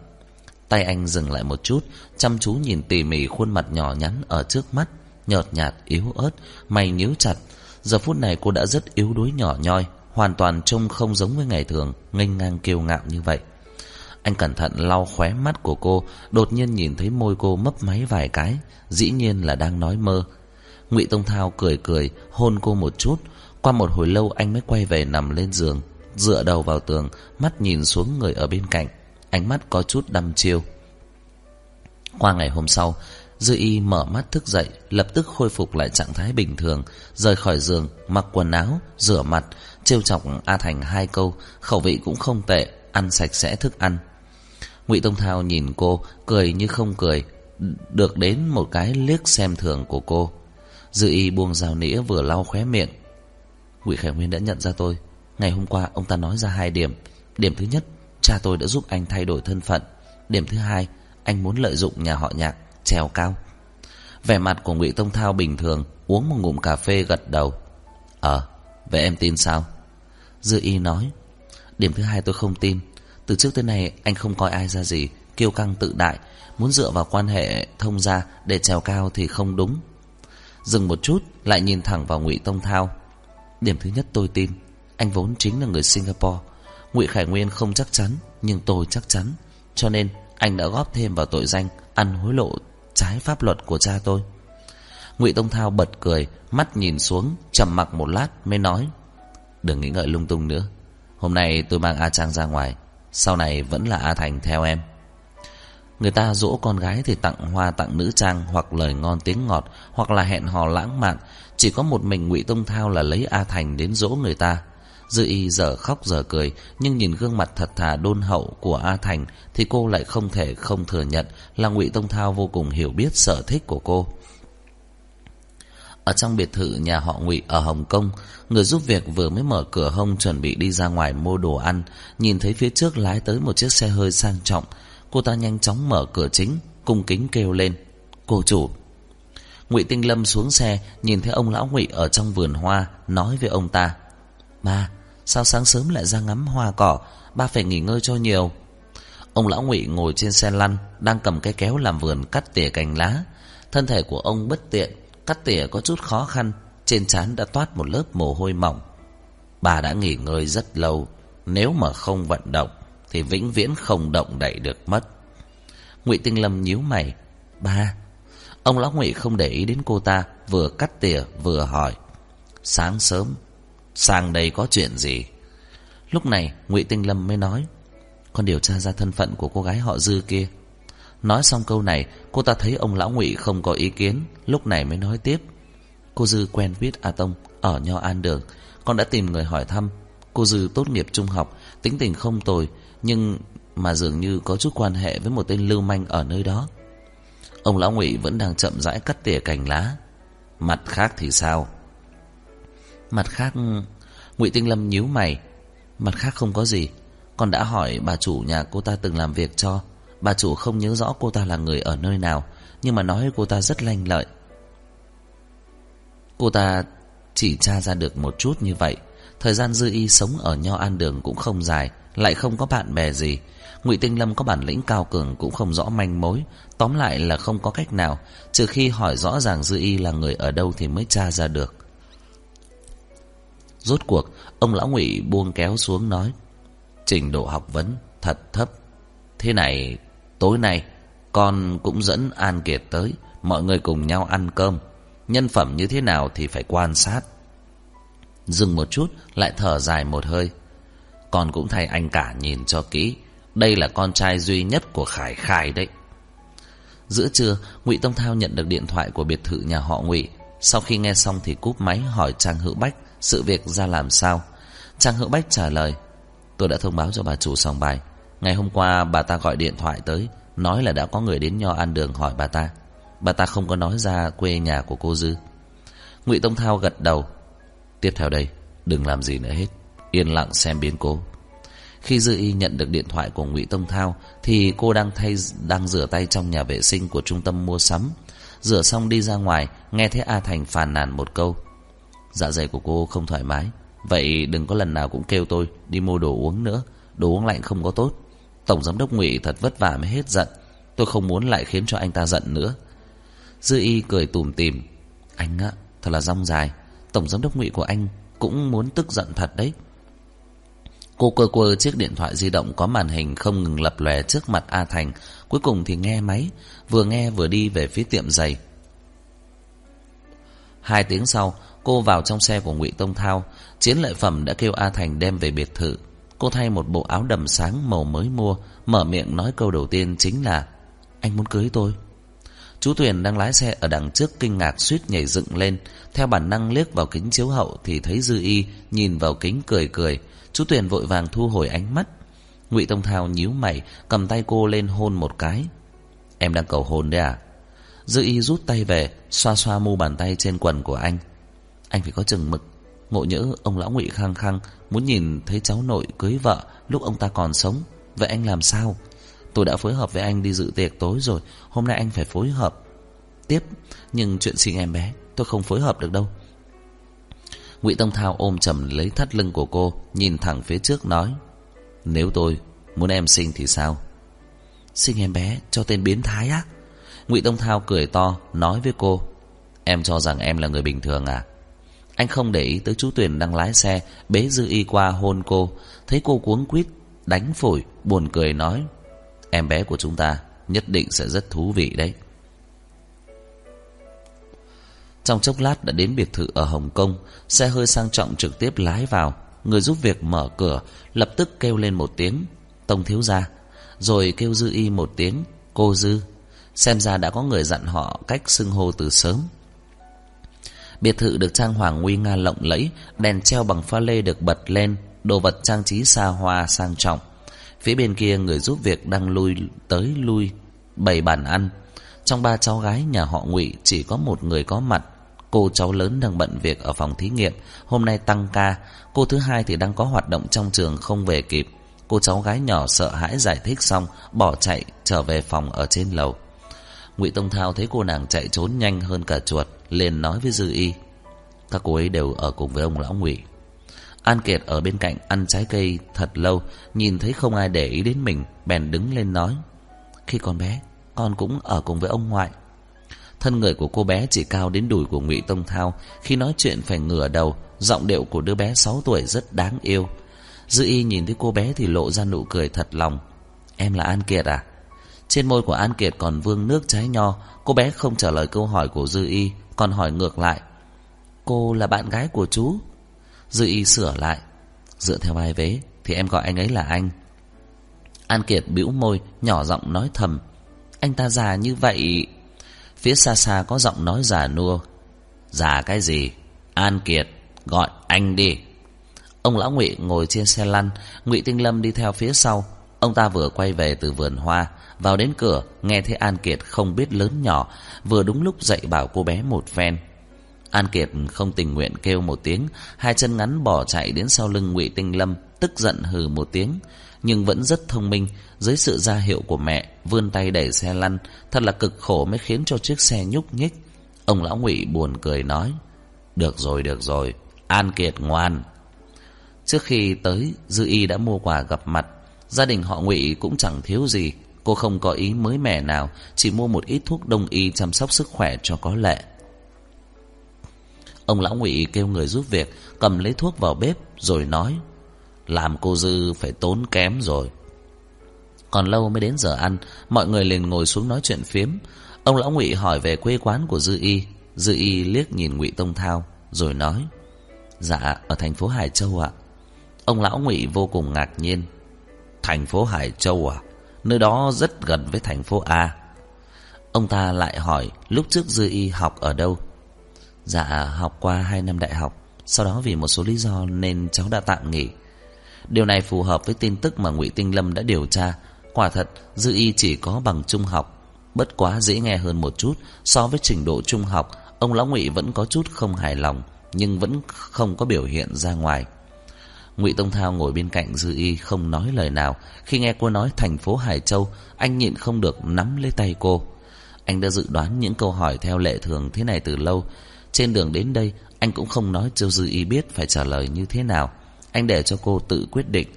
Tay anh dừng lại một chút, chăm chú nhìn tỉ mỉ khuôn mặt nhỏ nhắn ở trước mắt, nhợt nhạt, yếu ớt, mày nhíu chặt. Giờ phút này cô đã rất yếu đuối nhỏ nhoi, hoàn toàn trông không giống với ngày thường, nghênh ngang kiêu ngạo như vậy. Anh cẩn thận lau khóe mắt của cô, đột nhiên nhìn thấy môi cô mấp máy vài cái, dĩ nhiên là đang nói mơ. Ngụy Tông Thao cười cười, hôn cô một chút, qua một hồi lâu anh mới quay về nằm lên giường, dựa đầu vào tường, mắt nhìn xuống người ở bên cạnh, ánh mắt có chút đăm chiêu. Qua ngày hôm sau, Dư Y mở mắt thức dậy, lập tức khôi phục lại trạng thái bình thường, rời khỏi giường, mặc quần áo, rửa mặt, trêu chọc A Thành hai câu, khẩu vị cũng không tệ, ăn sạch sẽ thức ăn. Ngụy Tông Thao nhìn cô, cười như không cười, được đến một cái liếc xem thường của cô. Dư Y buông rào nĩa vừa lau khóe miệng, Ngụy Khải Nguyên đã nhận ra tôi. Ngày hôm qua ông ta nói ra hai điểm. Điểm thứ nhất, cha tôi đã giúp anh thay đổi thân phận. Điểm thứ hai, anh muốn lợi dụng nhà họ Nhạc trèo cao. Vẻ mặt của Ngụy Tông Thao bình thường, uống một ngụm cà phê gật đầu. Ờ, vậy em tin sao? Dư Y nói, điểm thứ hai tôi không tin. Từ trước tới nay anh không coi ai ra gì, kiêu căng tự đại, muốn dựa vào quan hệ thông gia để trèo cao thì không đúng. Dừng một chút, lại nhìn thẳng vào Ngụy Tông Thao. Điểm thứ nhất tôi tin Anh vốn chính là người Singapore Ngụy Khải Nguyên không chắc chắn, Nhưng tôi chắc chắn. Cho nên, anh đã góp thêm vào tội danh Ăn hối lộ trái pháp luật của cha tôi. Ngụy Tông Thao bật cười, Mắt nhìn xuống, trầm mặc một lát mới nói, Đừng nghĩ ngợi lung tung nữa. Hôm nay tôi mang A Trang ra ngoài, Sau này vẫn là A Thành theo em. Người ta dỗ con gái thì tặng hoa tặng nữ trang, Hoặc lời ngon tiếng ngọt, Hoặc là hẹn hò lãng mạn. Chỉ có một mình ngụy Tông Thao là lấy A Thành đến dỗ người ta. Dư y giờ khóc giờ cười, nhưng nhìn gương mặt thật thà đôn hậu của A Thành thì cô lại không thể không thừa nhận là ngụy Tông Thao vô cùng hiểu biết sở thích của cô. Ở trong biệt thự nhà họ Ngụy ở Hồng Kông, người giúp việc vừa mới mở cửa hông chuẩn bị đi ra ngoài mua đồ ăn, nhìn thấy phía trước lái tới một chiếc xe hơi sang trọng, cô ta nhanh chóng mở cửa chính, cung kính kêu lên: "Cô chủ, Ngụy Tinh Lâm xuống xe, nhìn thấy ông lão Ngụy ở trong vườn hoa, nói với ông ta: "Ba, sao sáng sớm lại ra ngắm hoa cỏ, ba phải nghỉ ngơi cho nhiều." Ông lão Ngụy ngồi trên xe lăn, đang cầm cái kéo làm vườn cắt tỉa cành lá. Thân thể của ông bất tiện, cắt tỉa có chút khó khăn, trên trán đã toát một lớp mồ hôi mỏng. Bà đã nghỉ ngơi rất lâu, nếu mà không vận động thì vĩnh viễn không động đậy được mất. Ngụy Tinh Lâm nhíu mày, "Ba, Ông lão ngụy không để ý đến cô ta, vừa cắt tỉa vừa hỏi. Sáng sớm, sang đây có chuyện gì? Lúc này, ngụy Tinh Lâm mới nói, con điều tra ra thân phận của cô gái họ Dư kia. Nói xong câu này, cô ta thấy ông lão ngụy không có ý kiến, lúc này mới nói tiếp. Cô Dư quen biết A Tông ở Nho An Đường, con đã tìm người hỏi thăm. Cô Dư tốt nghiệp trung học, tính tình không tồi, nhưng mà dường như có chút quan hệ với một tên lưu manh ở nơi đó. Ông lão ngụy vẫn đang chậm rãi cắt tỉa cành lá Mặt khác thì sao Mặt khác ngụy Tinh Lâm nhíu mày. Mặt khác không có gì. Con đã hỏi bà chủ nhà cô ta từng làm việc cho. Bà chủ không nhớ rõ cô ta là người ở nơi nào Nhưng mà nói cô ta rất lanh lợi. Cô ta chỉ tra ra được một chút như vậy. Thời gian dư y sống ở Nho An Đường cũng không dài Lại không có bạn bè gì. Ngụy Tinh Lâm có bản lĩnh cao cường cũng không rõ manh mối, tóm lại là không có cách nào, trừ khi hỏi rõ ràng Dư Y là người ở đâu thì mới tra ra được. Rốt cuộc, ông lão Ngụy buông kéo xuống nói: "Trình độ học vấn thật thấp. Thế này, tối nay con cũng dẫn An Kiệt tới, mọi người cùng nhau ăn cơm. Nhân phẩm như thế nào thì phải quan sát." Dừng một chút, lại thở dài một hơi. Con cũng thay anh cả nhìn cho kỹ đây là con trai duy nhất của Khải Khải đấy. Giữa trưa, Ngụy Tông Thao nhận được điện thoại của biệt thự nhà họ Ngụy. Sau khi nghe xong thì cúp máy hỏi Trang Hữu Bách sự việc ra làm sao. Trang Hữu Bách trả lời, tôi đã thông báo cho bà chủ sòng bài. Ngày hôm qua bà ta gọi điện thoại tới, nói là đã có người đến nho ăn đường hỏi bà ta. Bà ta không có nói ra quê nhà của cô Dư. Ngụy Tông Thao gật đầu. Tiếp theo đây Đừng làm gì nữa hết Yên lặng xem biến cố Khi Dư Y nhận được điện thoại của ngụy Tông Thao Thì cô đang thay đang rửa tay trong nhà vệ sinh của trung tâm mua sắm Rửa xong đi ra ngoài Nghe thấy A Thành phàn nàn một câu Dạ dày của cô không thoải mái. Vậy đừng có lần nào cũng kêu tôi Đi mua đồ uống nữa. Đồ uống lạnh không có tốt. Tổng giám đốc ngụy thật vất vả mới hết giận. Tôi không muốn lại khiến cho anh ta giận nữa. Dư y cười tủm tỉm. Anh á, thật là rong dài. Tổng giám đốc ngụy của anh cũng muốn tức giận thật đấy. Cô cơ quơ chiếc điện thoại di động có màn hình không ngừng lập lòe trước mặt A Thành. Cuối cùng thì nghe máy, Vừa nghe vừa đi về phía tiệm giày. Hai tiếng sau Cô vào trong xe của ngụy Tông Thao, Chiến lợi phẩm đã kêu A Thành đem về biệt thự. Cô thay một bộ áo đầm sáng màu mới mua, Mở miệng nói câu đầu tiên chính là, Anh muốn cưới tôi? Chú Tuyền đang lái xe ở đằng trước kinh ngạc suýt nhảy dựng lên. Theo bản năng liếc vào kính chiếu hậu Thì thấy Dư Y nhìn vào kính cười cười. Chú Tuyền vội vàng thu hồi ánh mắt. Ngụy Tông Thao nhíu mày, Cầm tay cô lên hôn một cái. Em đang cầu hôn đấy à? Dư Y rút tay về, Xoa xoa mu bàn tay trên quần của anh. Anh phải có chừng mực. Ngộ nhỡ ông lão ngụy khăng khăng Muốn nhìn thấy cháu nội cưới vợ Lúc ông ta còn sống. Vậy anh làm sao? Tôi đã phối hợp với anh đi dự tiệc tối rồi. Hôm nay anh phải phối hợp. Tiếp, Nhưng chuyện sinh em bé, Tôi không phối hợp được đâu. Ngụy Tông Thao ôm chầm lấy thắt lưng của cô, Nhìn thẳng phía trước nói, Nếu tôi muốn em sinh thì sao? Sinh em bé cho tên biến thái á. Ngụy Tông Thao cười to, Nói với cô, Em cho rằng em là người bình thường à? Anh không để ý tới chú Tuyền đang lái xe, Bế Dư Y qua hôn cô. Thấy cô cuống quýt, Đánh phổi, buồn cười nói, Em bé của chúng ta nhất định sẽ rất thú vị đấy. Trong chốc lát đã đến biệt thự ở Hồng Kông, Xe hơi sang trọng trực tiếp lái vào. Người giúp việc mở cửa, Lập tức kêu lên một tiếng, Tông thiếu gia. Rồi kêu Dư Y một tiếng, Cô Dư. Xem ra đã có người dặn họ cách xưng hô từ sớm. Biệt thự được trang hoàng nguy nga lộng lẫy, Đèn treo bằng pha lê được bật lên, Đồ vật trang trí xa hoa, sang trọng. Phía bên kia người giúp việc đang lui tới lui, Bày bàn ăn. Trong ba cháu gái nhà họ ngụy, Chỉ có một người có mặt. Cô cháu lớn đang bận việc ở phòng thí nghiệm, Hôm nay tăng ca. Cô thứ hai thì đang có hoạt động trong trường không về kịp. Cô cháu gái nhỏ sợ hãi giải thích xong, Bỏ chạy trở về phòng ở trên lầu. Ngụy Tông Thao thấy cô nàng chạy trốn nhanh hơn cả chuột liền nói với Dư Y. Các cô ấy đều ở cùng với ông lão ngụy. An Kiệt ở bên cạnh ăn trái cây thật lâu, Nhìn thấy không ai để ý đến mình, Bèn đứng lên nói, Khi còn bé, Con cũng ở cùng với ông ngoại. Thân người của cô bé chỉ cao đến đùi của ngụy Tông Thao, Khi nói chuyện phải ngửa đầu, Giọng điệu của đứa bé sáu tuổi rất đáng yêu. Dư y nhìn thấy cô bé thì lộ ra nụ cười thật lòng. Em là An Kiệt à? Trên môi của An Kiệt còn vương nước trái nho, Cô bé không trả lời câu hỏi của Dư y còn hỏi ngược lại, Cô là bạn gái của chú? Dư y sửa lại, Dựa theo vai vế Thì em gọi anh ấy là anh. An Kiệt bĩu môi, Nhỏ giọng nói thầm, Anh ta già như vậy, Phía xa xa có giọng nói già nua. Già cái gì? An Kiệt, gọi anh đi. Ông lão ngụy ngồi trên xe lăn, ngụy Tinh Lâm đi theo phía sau. Ông ta vừa quay về từ vườn hoa Vào đến cửa Nghe thấy An Kiệt không biết lớn nhỏ Vừa đúng lúc dậy bảo cô bé một phen An Kiệt không tình nguyện kêu một tiếng, hai chân ngắn bỏ chạy đến sau lưng Ngụy Tinh Lâm, tức giận hừ một tiếng, nhưng vẫn rất thông minh, dưới sự ra hiệu của mẹ, vươn tay đẩy xe lăn, thật là cực khổ mới khiến cho chiếc xe nhúc nhích. Ông lão Ngụy buồn cười nói: "Được rồi, được rồi, An Kiệt ngoan." Trước khi tới, Dư Y đã mua quà gặp mặt, gia đình họ Ngụy cũng chẳng thiếu gì, cô không có ý mới mẻ nào, chỉ mua một ít thuốc đông y chăm sóc sức khỏe cho có lệ. Ông lão ngụy kêu người giúp việc Cầm lấy thuốc vào bếp rồi nói Làm cô Dư phải tốn kém rồi. Còn lâu mới đến giờ ăn Mọi người liền ngồi xuống nói chuyện phiếm. Ông lão ngụy hỏi về quê quán của Dư Y. Dư Y liếc nhìn ngụy Tông Thao Rồi nói Dạ ở thành phố Hải Châu ạ. Ông lão ngụy vô cùng ngạc nhiên. Thành phố Hải Châu à? Nơi đó rất gần với thành phố A. Ông ta lại hỏi, Lúc trước Dư Y học ở đâu? Dạ học qua 2 năm đại học. Sau đó vì một số lý do nên cháu đã tạm nghỉ. Điều này phù hợp với tin tức mà ngụy Tinh Lâm đã điều tra. Quả thật, Dư Y chỉ có bằng trung học. Bất quá dễ nghe hơn một chút, So với trình độ trung học, Ông Lão ngụy vẫn có chút không hài lòng, nhưng vẫn không có biểu hiện ra ngoài. Ngụy Tông Thao ngồi bên cạnh Dư Y không nói lời nào. Khi nghe cô nói thành phố Hải Châu, anh nhịn không được nắm lấy tay cô. Anh đã dự đoán những câu hỏi theo lệ thường thế này từ lâu. Trên đường đến đây, anh cũng không nói cho Dư Y biết phải trả lời như thế nào. Anh để cho cô tự quyết định.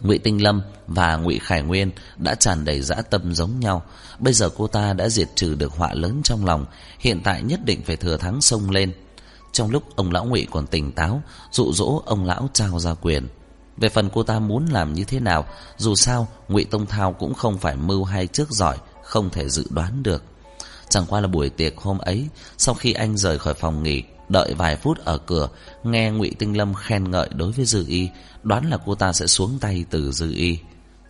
Ngụy Tinh Lâm và Ngụy Khải Nguyên đã tràn đầy dã tâm giống nhau. Bây giờ cô ta đã diệt trừ được họa lớn trong lòng, hiện tại nhất định phải thừa thắng xông lên. Trong lúc ông lão Ngụy còn tỉnh táo, dụ dỗ ông lão trao ra quyền. Về phần cô ta muốn làm như thế nào, dù sao Ngụy Tông Thao cũng không phải mưu hay trước giỏi, không thể dự đoán được. Chẳng qua là buổi tiệc hôm ấy, sau khi anh rời khỏi phòng nghỉ, đợi vài phút ở cửa, nghe Ngụy Tinh Lâm khen ngợi đối với Dư Y, đoán là cô ta sẽ xuống tay từ Dư Y.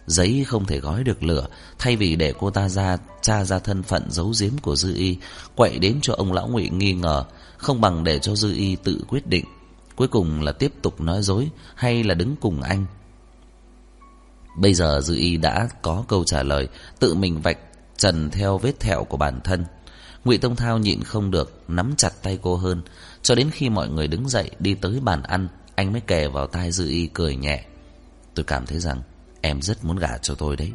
Giấy không thể gói được lửa, thay vì để cô ta ra tra ra thân phận giấu giếm của Dư Y, quậy đến cho ông lão Ngụy nghi ngờ, không bằng để cho Dư Y tự quyết định. Cuối cùng là tiếp tục nói dối hay là đứng cùng anh. Bây giờ Dư Y đã có câu trả lời, tự mình vạch trần theo vết thẹo của bản thân. Ngụy Tông Thao nhịn không được, nắm chặt tay cô hơn, cho đến khi mọi người đứng dậy đi tới bàn ăn, anh mới kề vào tai Dư Y cười nhẹ. Tôi cảm thấy rằng em rất muốn gả cho tôi đấy.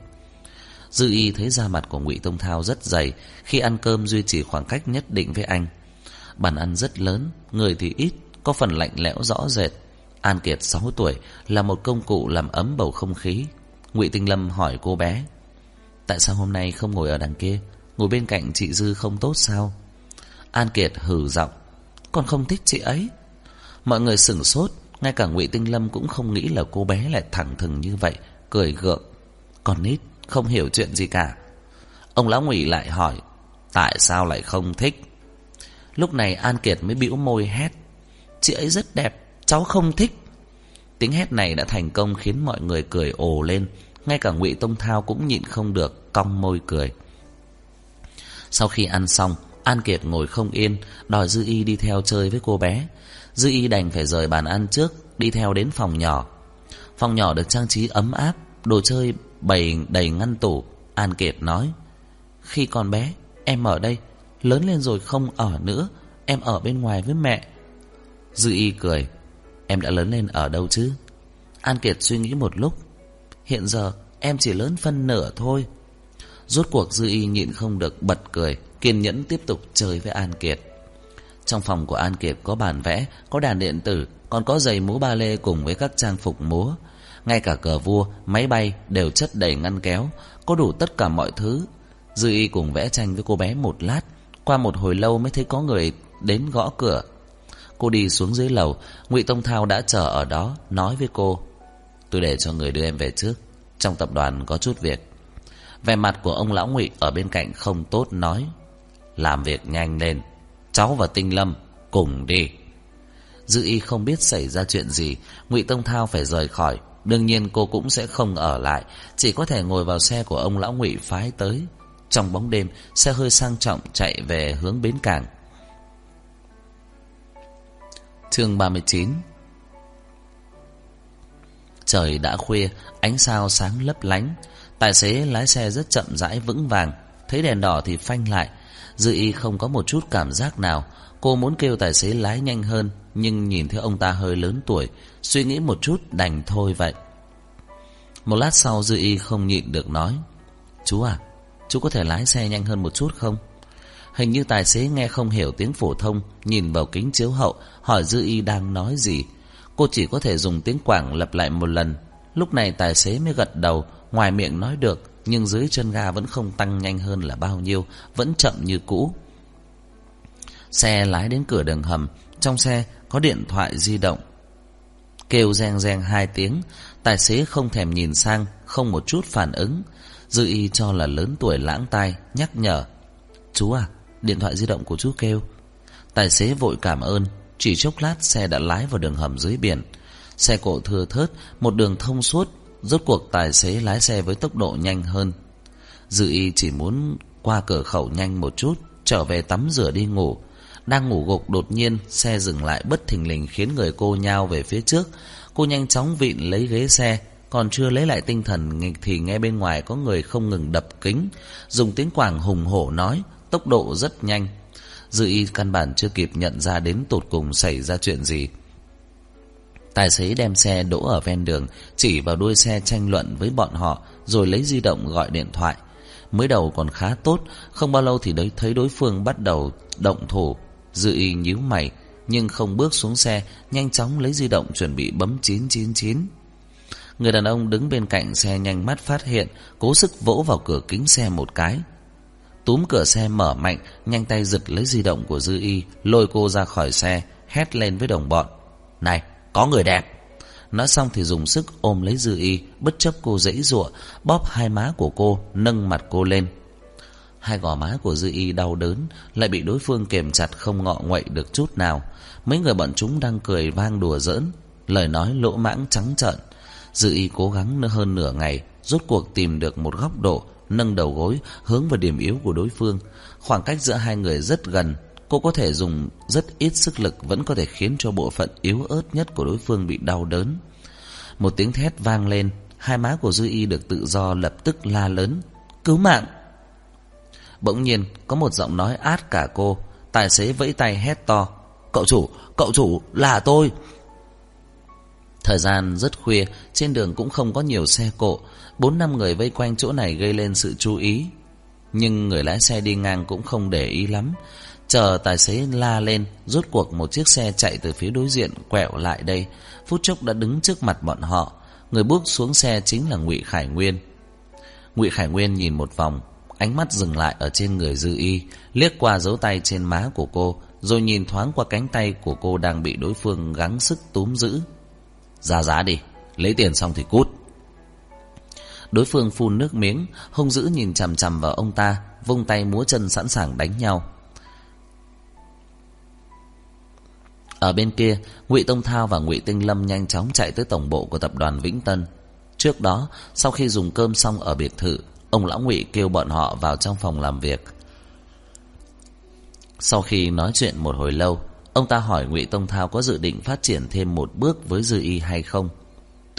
Dư Y thấy da mặt của Ngụy Tông Thao rất dày, khi ăn cơm duy trì khoảng cách nhất định với anh. Bàn ăn rất lớn, người thì ít, có phần lạnh lẽo rõ rệt. An Kiệt 6 tuổi là một công cụ làm ấm bầu không khí. Ngụy Tinh Lâm hỏi cô bé, tại sao hôm nay không ngồi ở đằng kia, ngồi bên cạnh chị Dư không tốt sao? An Kiệt hừ giọng, con không thích chị ấy. Mọi người sửng sốt, ngay cả Ngụy Tinh Lâm cũng không nghĩ là cô bé lại thẳng thừng như vậy, cười gượng. còn nít không hiểu chuyện gì cả. Ông lão Ngụy lại hỏi, tại sao lại không thích? Lúc này An Kiệt mới bĩu môi hét, chị ấy rất đẹp, cháu không thích. Tiếng hét này đã thành công khiến mọi người cười ồ lên, ngay cả Ngụy Tông Thao cũng nhịn không được cong môi cười. Sau khi ăn xong, An Kiệt ngồi không yên, đòi Dư Y đi theo chơi với cô bé. Dư Y đành phải rời bàn ăn trước, đi theo đến phòng nhỏ. Phòng nhỏ được trang trí ấm áp, đồ chơi bày đầy ngăn tủ. An Kiệt nói, khi còn bé, em ở đây, lớn lên rồi không ở nữa, em ở bên ngoài với mẹ. Dư Y cười, em đã lớn lên ở đâu chứ? An Kiệt suy nghĩ một lúc, hiện giờ em chỉ lớn phân nửa thôi. Rốt cuộc Dư Y nhịn không được bật cười, kiên nhẫn tiếp tục chơi với An Kiệt. Trong phòng của An Kiệt có bàn vẽ, có đàn điện tử, còn có giày múa ba lê cùng với các trang phục múa. Ngay cả cờ vua, máy bay đều chất đầy ngăn kéo, có đủ tất cả mọi thứ. Dư Y cùng vẽ tranh với cô bé một lát, qua một hồi lâu mới thấy có người đến gõ cửa. Cô đi xuống dưới lầu, Ngụy Tông Thao đã chờ ở đó, nói với cô: "Tôi để cho người đưa em về trước, trong tập đoàn có chút việc." Vẻ mặt của ông lão Ngụy ở bên cạnh không tốt nói: "Làm việc nhanh lên, cháu và Tinh Lâm cùng đi." Dư Y không biết xảy ra chuyện gì, Ngụy Tông Thao phải rời khỏi, đương nhiên cô cũng sẽ không ở lại, chỉ có thể ngồi vào xe của ông lão Ngụy phái tới. Trong bóng đêm, xe hơi sang trọng chạy về hướng bến cảng. Chương 39 Trời đã khuya, ánh sao sáng lấp lánh. Tài xế lái xe rất chậm rãi vững vàng. Thấy đèn đỏ thì phanh lại. Dư y không có một chút cảm giác nào. Cô muốn kêu tài xế lái nhanh hơn, nhưng nhìn thấy ông ta hơi lớn tuổi, suy nghĩ một chút đành thôi vậy. Một lát sau Dư y không nhịn được nói. Chú à, chú có thể lái xe nhanh hơn một chút không? Hình như tài xế nghe không hiểu tiếng phổ thông, nhìn vào kính chiếu hậu, hỏi Dư Y đang nói gì. Cô chỉ có thể dùng tiếng Quảng lặp lại một lần. Lúc này tài xế mới gật đầu, ngoài miệng nói được, nhưng dưới chân ga vẫn không tăng nhanh hơn là bao nhiêu, vẫn chậm như cũ. Xe lái đến cửa đường hầm, trong xe có điện thoại di động. Kêu reng reng hai tiếng, tài xế không thèm nhìn sang, không một chút phản ứng. Dư y cho là lớn tuổi lãng tai, nhắc nhở. Chú à, điện thoại di động của chú kêu. Tài xế vội cảm ơn, chỉ chốc lát xe đã lái vào đường hầm dưới biển. Xe cộ thưa thớt, một đường thông suốt, rốt cuộc tài xế lái xe với tốc độ nhanh hơn. Dư y chỉ muốn qua cửa khẩu nhanh một chút, trở về tắm rửa đi ngủ. Đang ngủ gục đột nhiên, xe dừng lại bất thình lình khiến người cô nhao về phía trước. Cô nhanh chóng vịn lấy ghế xe, còn chưa lấy lại tinh thần thì nghe bên ngoài có người không ngừng đập kính, dùng tiếng Quảng hùng hổ nói, tốc độ rất nhanh. Dư y căn bản chưa kịp nhận ra đến tột cùng xảy ra chuyện gì. Tài xế đem xe đỗ ở ven đường Chỉ vào đuôi xe tranh luận với bọn họ Rồi lấy di động gọi điện thoại. Mới đầu còn khá tốt Không bao lâu thì đấy thấy đối phương bắt đầu động thủ. Dư y nhíu mày Nhưng không bước xuống xe Nhanh chóng lấy di động chuẩn bị bấm 999 Người đàn ông đứng bên cạnh xe nhanh mắt phát hiện, Cố sức vỗ vào cửa kính xe một cái. Túm cửa xe mở mạnh, Nhanh tay giật lấy di động của Dư Y, Lôi cô ra khỏi xe, Hét lên với đồng bọn. Này, có người đẹp. Nói xong thì dùng sức ôm lấy Dư Y, Bất chấp cô dãy giụa, Bóp hai má của cô, Nâng mặt cô lên. Hai gò má của Dư Y đau đớn, Lại bị đối phương kềm chặt không ngọ nguậy được chút nào. Mấy người bọn chúng đang cười vang đùa giỡn, Lời nói lỗ mãng trắng trợn. Dư Y cố gắng hơn nửa ngày Rốt cuộc tìm được một góc độ Nâng đầu gối hướng vào điểm yếu của đối phương. Khoảng cách giữa hai người rất gần Cô có thể dùng rất ít sức lực Vẫn có thể khiến cho bộ phận yếu ớt nhất của đối phương bị đau đớn. Một tiếng thét vang lên Hai má của Dư Y được tự do lập tức la lớn Cứu mạng! Bỗng nhiên có một giọng nói át cả cô Tài xế vẫy tay hét to Cậu chủ, cậu chủ, là tôi! Thời gian rất khuya trên đường cũng không có nhiều xe cộ. Bốn năm người vây quanh chỗ này gây lên sự chú ý. Nhưng người lái xe đi ngang cũng không để ý lắm. Chờ tài xế la lên, Rốt cuộc một chiếc xe chạy từ phía đối diện Quẹo lại đây. Phút chốc đã đứng trước mặt bọn họ. Người bước xuống xe chính là ngụy Khải Nguyên. Ngụy Khải Nguyên nhìn một vòng, Ánh mắt dừng lại ở trên người Dư Y, Liếc qua dấu tay trên má của cô, Rồi nhìn thoáng qua cánh tay của cô Đang bị đối phương gắng sức túm giữ. Ra giá đi. Lấy tiền xong thì cút. Đối phương phun nước miếng, Hung dữ nhìn chằm chằm vào ông ta, Vung tay múa chân sẵn sàng đánh nhau. Ở bên kia, Ngụy Tông Thao và Ngụy Tinh Lâm nhanh chóng chạy tới tổng bộ của tập đoàn Vĩnh Tân. Trước đó, Sau khi dùng cơm xong ở biệt thự, Ông lão Ngụy kêu bọn họ vào trong phòng làm việc. Sau khi nói chuyện một hồi lâu, Ông ta hỏi Ngụy Tông Thao có dự định phát triển thêm một bước với Dư Y hay không.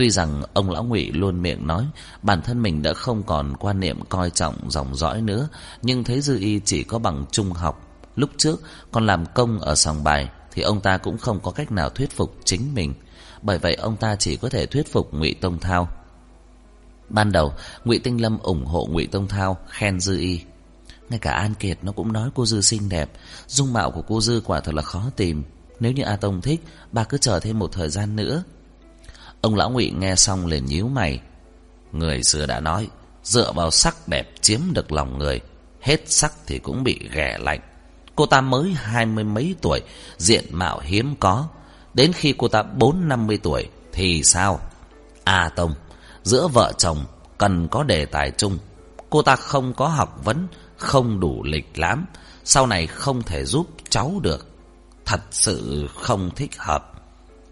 Tuy rằng ông lão Ngụy luôn miệng nói bản thân mình đã không còn quan niệm coi trọng dòng dõi nữa, nhưng thấy Dư Y chỉ có bằng trung học, lúc trước còn làm công ở sòng bài thì ông ta cũng không có cách nào thuyết phục chính mình, bởi vậy ông ta chỉ có thể thuyết phục Ngụy Tông Thao. Ban đầu, Ngụy Tinh Lâm ủng hộ Ngụy Tông Thao, khen Dư Y. Ngay cả An Kiệt nó cũng nói cô Dư xinh đẹp, dung mạo của cô Dư quả thật là khó tìm. Nếu như A Tông thích, bà cứ chờ thêm một thời gian nữa. Ông lão Ngụy nghe xong liền nhíu mày. Người xưa đã nói, dựa vào sắc đẹp chiếm được lòng người, hết sắc thì cũng bị ghẻ lạnh. Cô ta mới hai mươi mấy tuổi, diện mạo hiếm có. Đến khi cô ta bốn năm mươi tuổi thì sao? A Tông, giữa vợ chồng cần có đề tài chung. Cô ta không có học vấn, không đủ lịch lãm, sau này không thể giúp cháu được. Thật sự không thích hợp.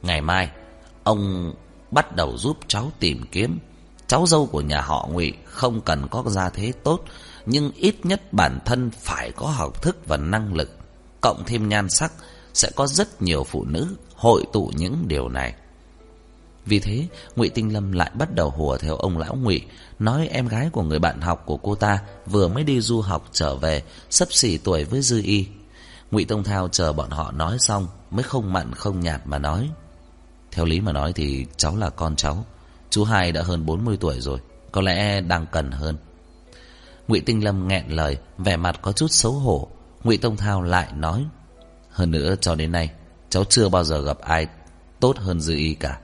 Ngày mai, ông bắt đầu giúp cháu tìm kiếm. Cháu dâu của nhà họ Ngụy không cần có gia thế tốt, nhưng ít nhất bản thân phải có học thức và năng lực, cộng thêm nhan sắc sẽ có rất nhiều phụ nữ hội tụ những điều này. Vì thế, Ngụy Tinh Lâm lại bắt đầu hùa theo ông lão Ngụy, nói em gái của người bạn học của cô ta vừa mới đi du học trở về, sắp xỉ tuổi với Dư Y. Ngụy Tông Thao chờ bọn họ nói xong mới không mặn không nhạt mà nói: theo lý mà nói thì cháu là con cháu. Chú hai đã hơn 40 tuổi rồi, Có lẽ đang cần hơn. Ngụy Tinh Lâm nghẹn lời, Vẻ mặt có chút xấu hổ. Ngụy Tông Thao lại nói, Hơn nữa cho đến nay, Cháu chưa bao giờ gặp ai tốt hơn Dư Y cả.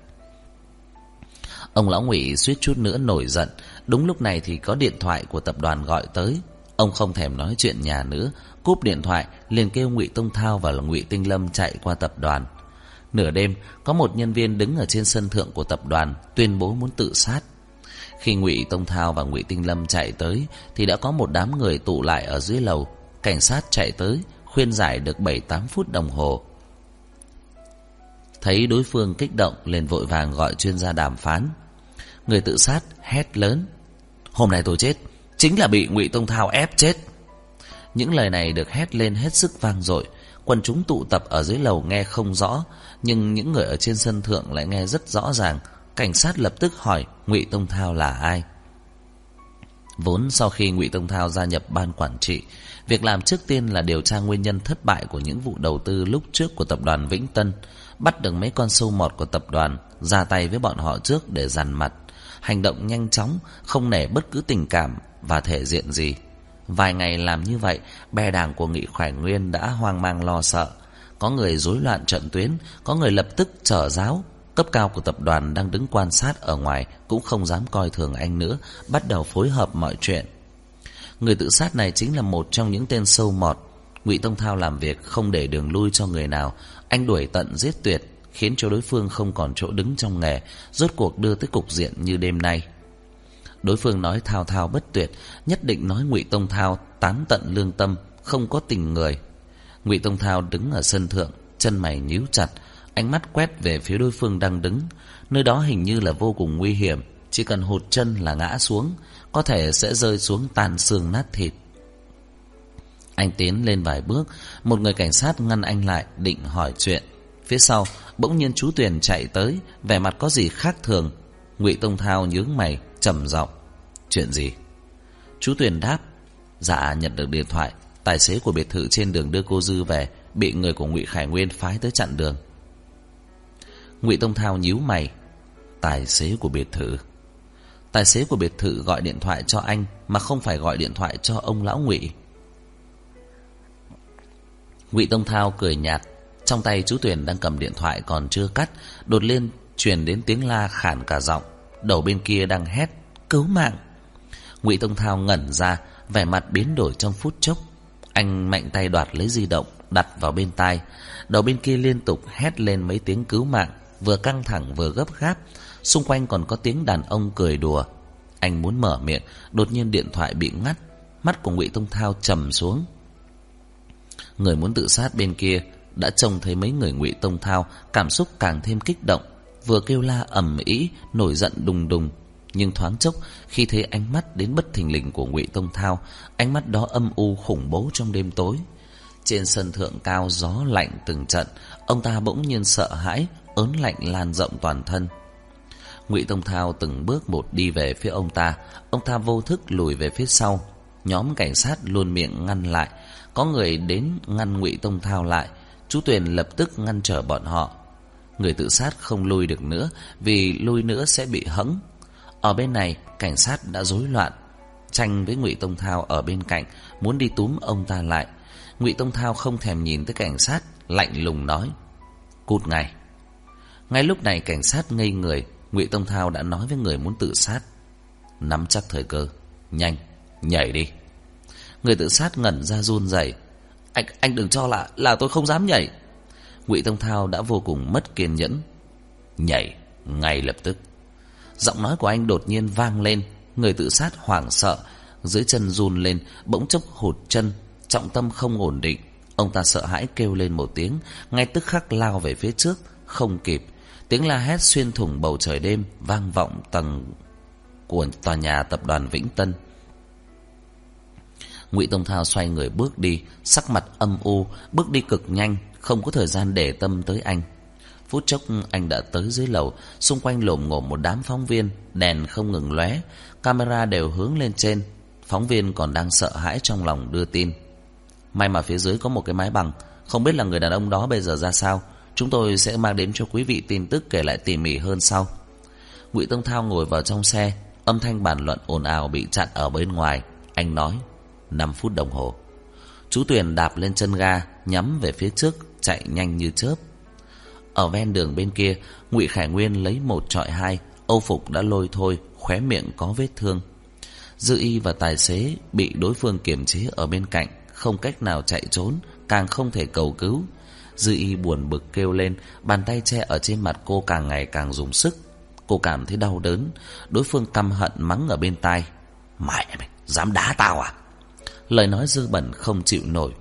Ông lão Ngụy suýt chút nữa nổi giận. Đúng lúc này thì có điện thoại của tập đoàn gọi tới. Ông không thèm nói chuyện nhà nữa, Cúp điện thoại, liền kêu Ngụy Tông Thao và Ngụy Tinh Lâm chạy qua tập đoàn. Nửa đêm, có một nhân viên đứng ở trên sân thượng của tập đoàn tuyên bố muốn tự sát. Khi Ngụy Tông Thao và Ngụy Tinh Lâm chạy tới thì đã có một đám người tụ lại ở dưới lầu. Cảnh sát chạy tới, khuyên giải được 7-8 phút đồng hồ. Thấy đối phương kích động liền vội vàng gọi chuyên gia đàm phán. Người tự sát hét lớn: "Hôm nay tôi chết, chính là bị Ngụy Tông Thao ép chết." Những lời này được hét lên hết sức vang dội, Quần chúng tụ tập ở dưới lầu nghe không rõ, nhưng những người ở trên sân thượng lại nghe rất rõ ràng. Cảnh sát lập tức hỏi Ngụy Tông Thao là ai. Vốn sau khi Ngụy Tông Thao gia nhập ban quản trị, việc làm trước tiên là điều tra nguyên nhân thất bại của những vụ đầu tư lúc trước của tập đoàn Vĩnh Tân, bắt được mấy con sâu mọt của tập đoàn, ra tay với bọn họ trước để dằn mặt, hành động nhanh chóng, không nể bất cứ tình cảm và thể diện gì. Vài ngày làm như vậy, bè đảng của Nghị Khải Nguyên đã hoang mang lo sợ. Có người rối loạn trận tuyến, có người lập tức trở giáo. Cấp cao của tập đoàn đang đứng quan sát ở ngoài cũng không dám coi thường anh nữa, bắt đầu phối hợp mọi chuyện. Người tự sát này chính là một trong những tên sâu mọt. Ngụy Tông Thao làm việc không để đường lui cho người nào, anh đuổi tận giết tuyệt, khiến cho đối phương không còn chỗ đứng trong nghề, rốt cuộc đưa tới cục diện như đêm nay. Đối phương nói thao thao bất tuyệt, nhất định nói Ngụy Tông Thao tán tận lương tâm, không có tình người. Ngụy Tông Thao đứng ở sân thượng, chân mày nhíu chặt, ánh mắt quét về phía đối phương đang đứng, nơi đó hình như là vô cùng nguy hiểm, chỉ cần hụt chân là ngã xuống, có thể sẽ rơi xuống tan xương nát thịt. Anh tiến lên vài bước, một người cảnh sát ngăn anh lại định hỏi chuyện. Phía sau, bỗng nhiên chú Tuyền chạy tới, vẻ mặt có gì khác thường. Ngụy Tông Thao nhướng mày, trầm giọng, "Chuyện gì?" Chú Tuyền đáp, "Dạ nhận được điện thoại, tài xế của biệt thự trên đường đưa cô Dư về bị người của Ngụy Khải Nguyên phái tới chặn đường." Ngụy Tông Thao nhíu mày, "Tài xế của biệt thự?" Tài xế của biệt thự gọi điện thoại cho anh mà không phải gọi điện thoại cho ông lão Ngụy. Ngụy Tông Thao cười nhạt, trong tay chú Tuyền đang cầm điện thoại còn chưa cắt, đột nhiên truyền đến tiếng la khản cả giọng, đầu bên kia đang hét cứu mạng. Ngụy Tông Thao ngẩn ra, vẻ mặt biến đổi trong phút chốc. Anh mạnh tay đoạt lấy di động, đặt vào bên tai. Đầu bên kia liên tục hét lên mấy tiếng cứu mạng, vừa căng thẳng vừa gấp gáp. Xung quanh còn có tiếng đàn ông cười đùa. Anh muốn mở miệng, đột nhiên điện thoại bị ngắt. Mắt của Ngụy Tông Thao trầm xuống. Người muốn tự sát bên kia đã trông thấy mấy người Ngụy Tông Thao, cảm xúc càng thêm kích động, vừa kêu la ầm ĩ, nổi giận đùng đùng, nhưng thoáng chốc khi thấy ánh mắt đến bất thình lình của Ngụy Tông Thao, ánh mắt đó âm u khủng bố trong đêm tối. Trên sân thượng cao gió lạnh từng trận, ông ta bỗng nhiên sợ hãi, ớn lạnh lan rộng toàn thân. Ngụy Tông Thao từng bước một đi về phía ông ta, ông ta vô thức lùi về phía sau. Nhóm cảnh sát luôn miệng ngăn lại, có người đến ngăn Ngụy Tông Thao lại, chú Tuyền lập tức ngăn trở bọn họ. Người tự sát không lui được nữa, vì lui nữa sẽ bị hẫng. Ở bên này, cảnh sát đã rối loạn, tranh với Ngụy Tông Thao ở bên cạnh, muốn đi túm ông ta lại. Ngụy Tông Thao không thèm nhìn tới cảnh sát, lạnh lùng nói: "Cút ngay." Ngay lúc này cảnh sát ngây người, Ngụy Tông Thao đã nói với người muốn tự sát: "Nắm chắc thời cơ, nhanh, nhảy đi." Người tự sát ngẩn ra run rẩy. "Anh anh đừng cho là là tôi không dám nhảy." Ngụy Tông Thao đã vô cùng mất kiên nhẫn. "Nhảy ngay lập tức." Giọng nói của anh đột nhiên vang lên, người tự sát hoảng sợ, dưới chân run lên, bỗng chốc hụt chân, trọng tâm không ổn định. Ông ta sợ hãi kêu lên một tiếng, ngay tức khắc lao về phía trước, không kịp. Tiếng la hét xuyên thủng bầu trời đêm vang vọng tầng của tòa nhà tập đoàn Vĩnh Tân. Ngụy Tông Thao xoay người bước đi, sắc mặt âm u, bước đi cực nhanh, không có thời gian để tâm tới anh. Phút chốc anh đã tới dưới lầu, xung quanh lồm ngồm một đám phóng viên, đèn không ngừng lóe, camera đều hướng lên trên. Phóng viên còn đang sợ hãi trong lòng đưa tin. May mà phía dưới có một cái máy bằng, không biết là người đàn ông đó bây giờ ra sao. Chúng tôi sẽ mang đến cho quý vị tin tức kể lại tỉ mỉ hơn sau. Ngụy Tông Thao ngồi vào trong xe, âm thanh bàn luận ồn ào bị chặn ở bên ngoài. Anh nói, 5 phút đồng hồ. Chú Tuyền đạp lên chân ga, nhắm về phía trước, chạy nhanh như chớp. Ở ven đường bên kia, Ngụy Khải Nguyên lấy một trọi hai, Âu phục đã lôi thôi, khóe miệng có vết thương. Dư y và tài xế bị đối phương kiềm chế ở bên cạnh, không cách nào chạy trốn, càng không thể cầu cứu. Dư y buồn bực kêu lên, bàn tay che ở trên mặt cô càng ngày càng dùng sức. Cô cảm thấy đau đớn, đối phương căm hận mắng ở bên tai. Mẹ mày, dám đá tao à? Lời nói dư bẩn không chịu nổi.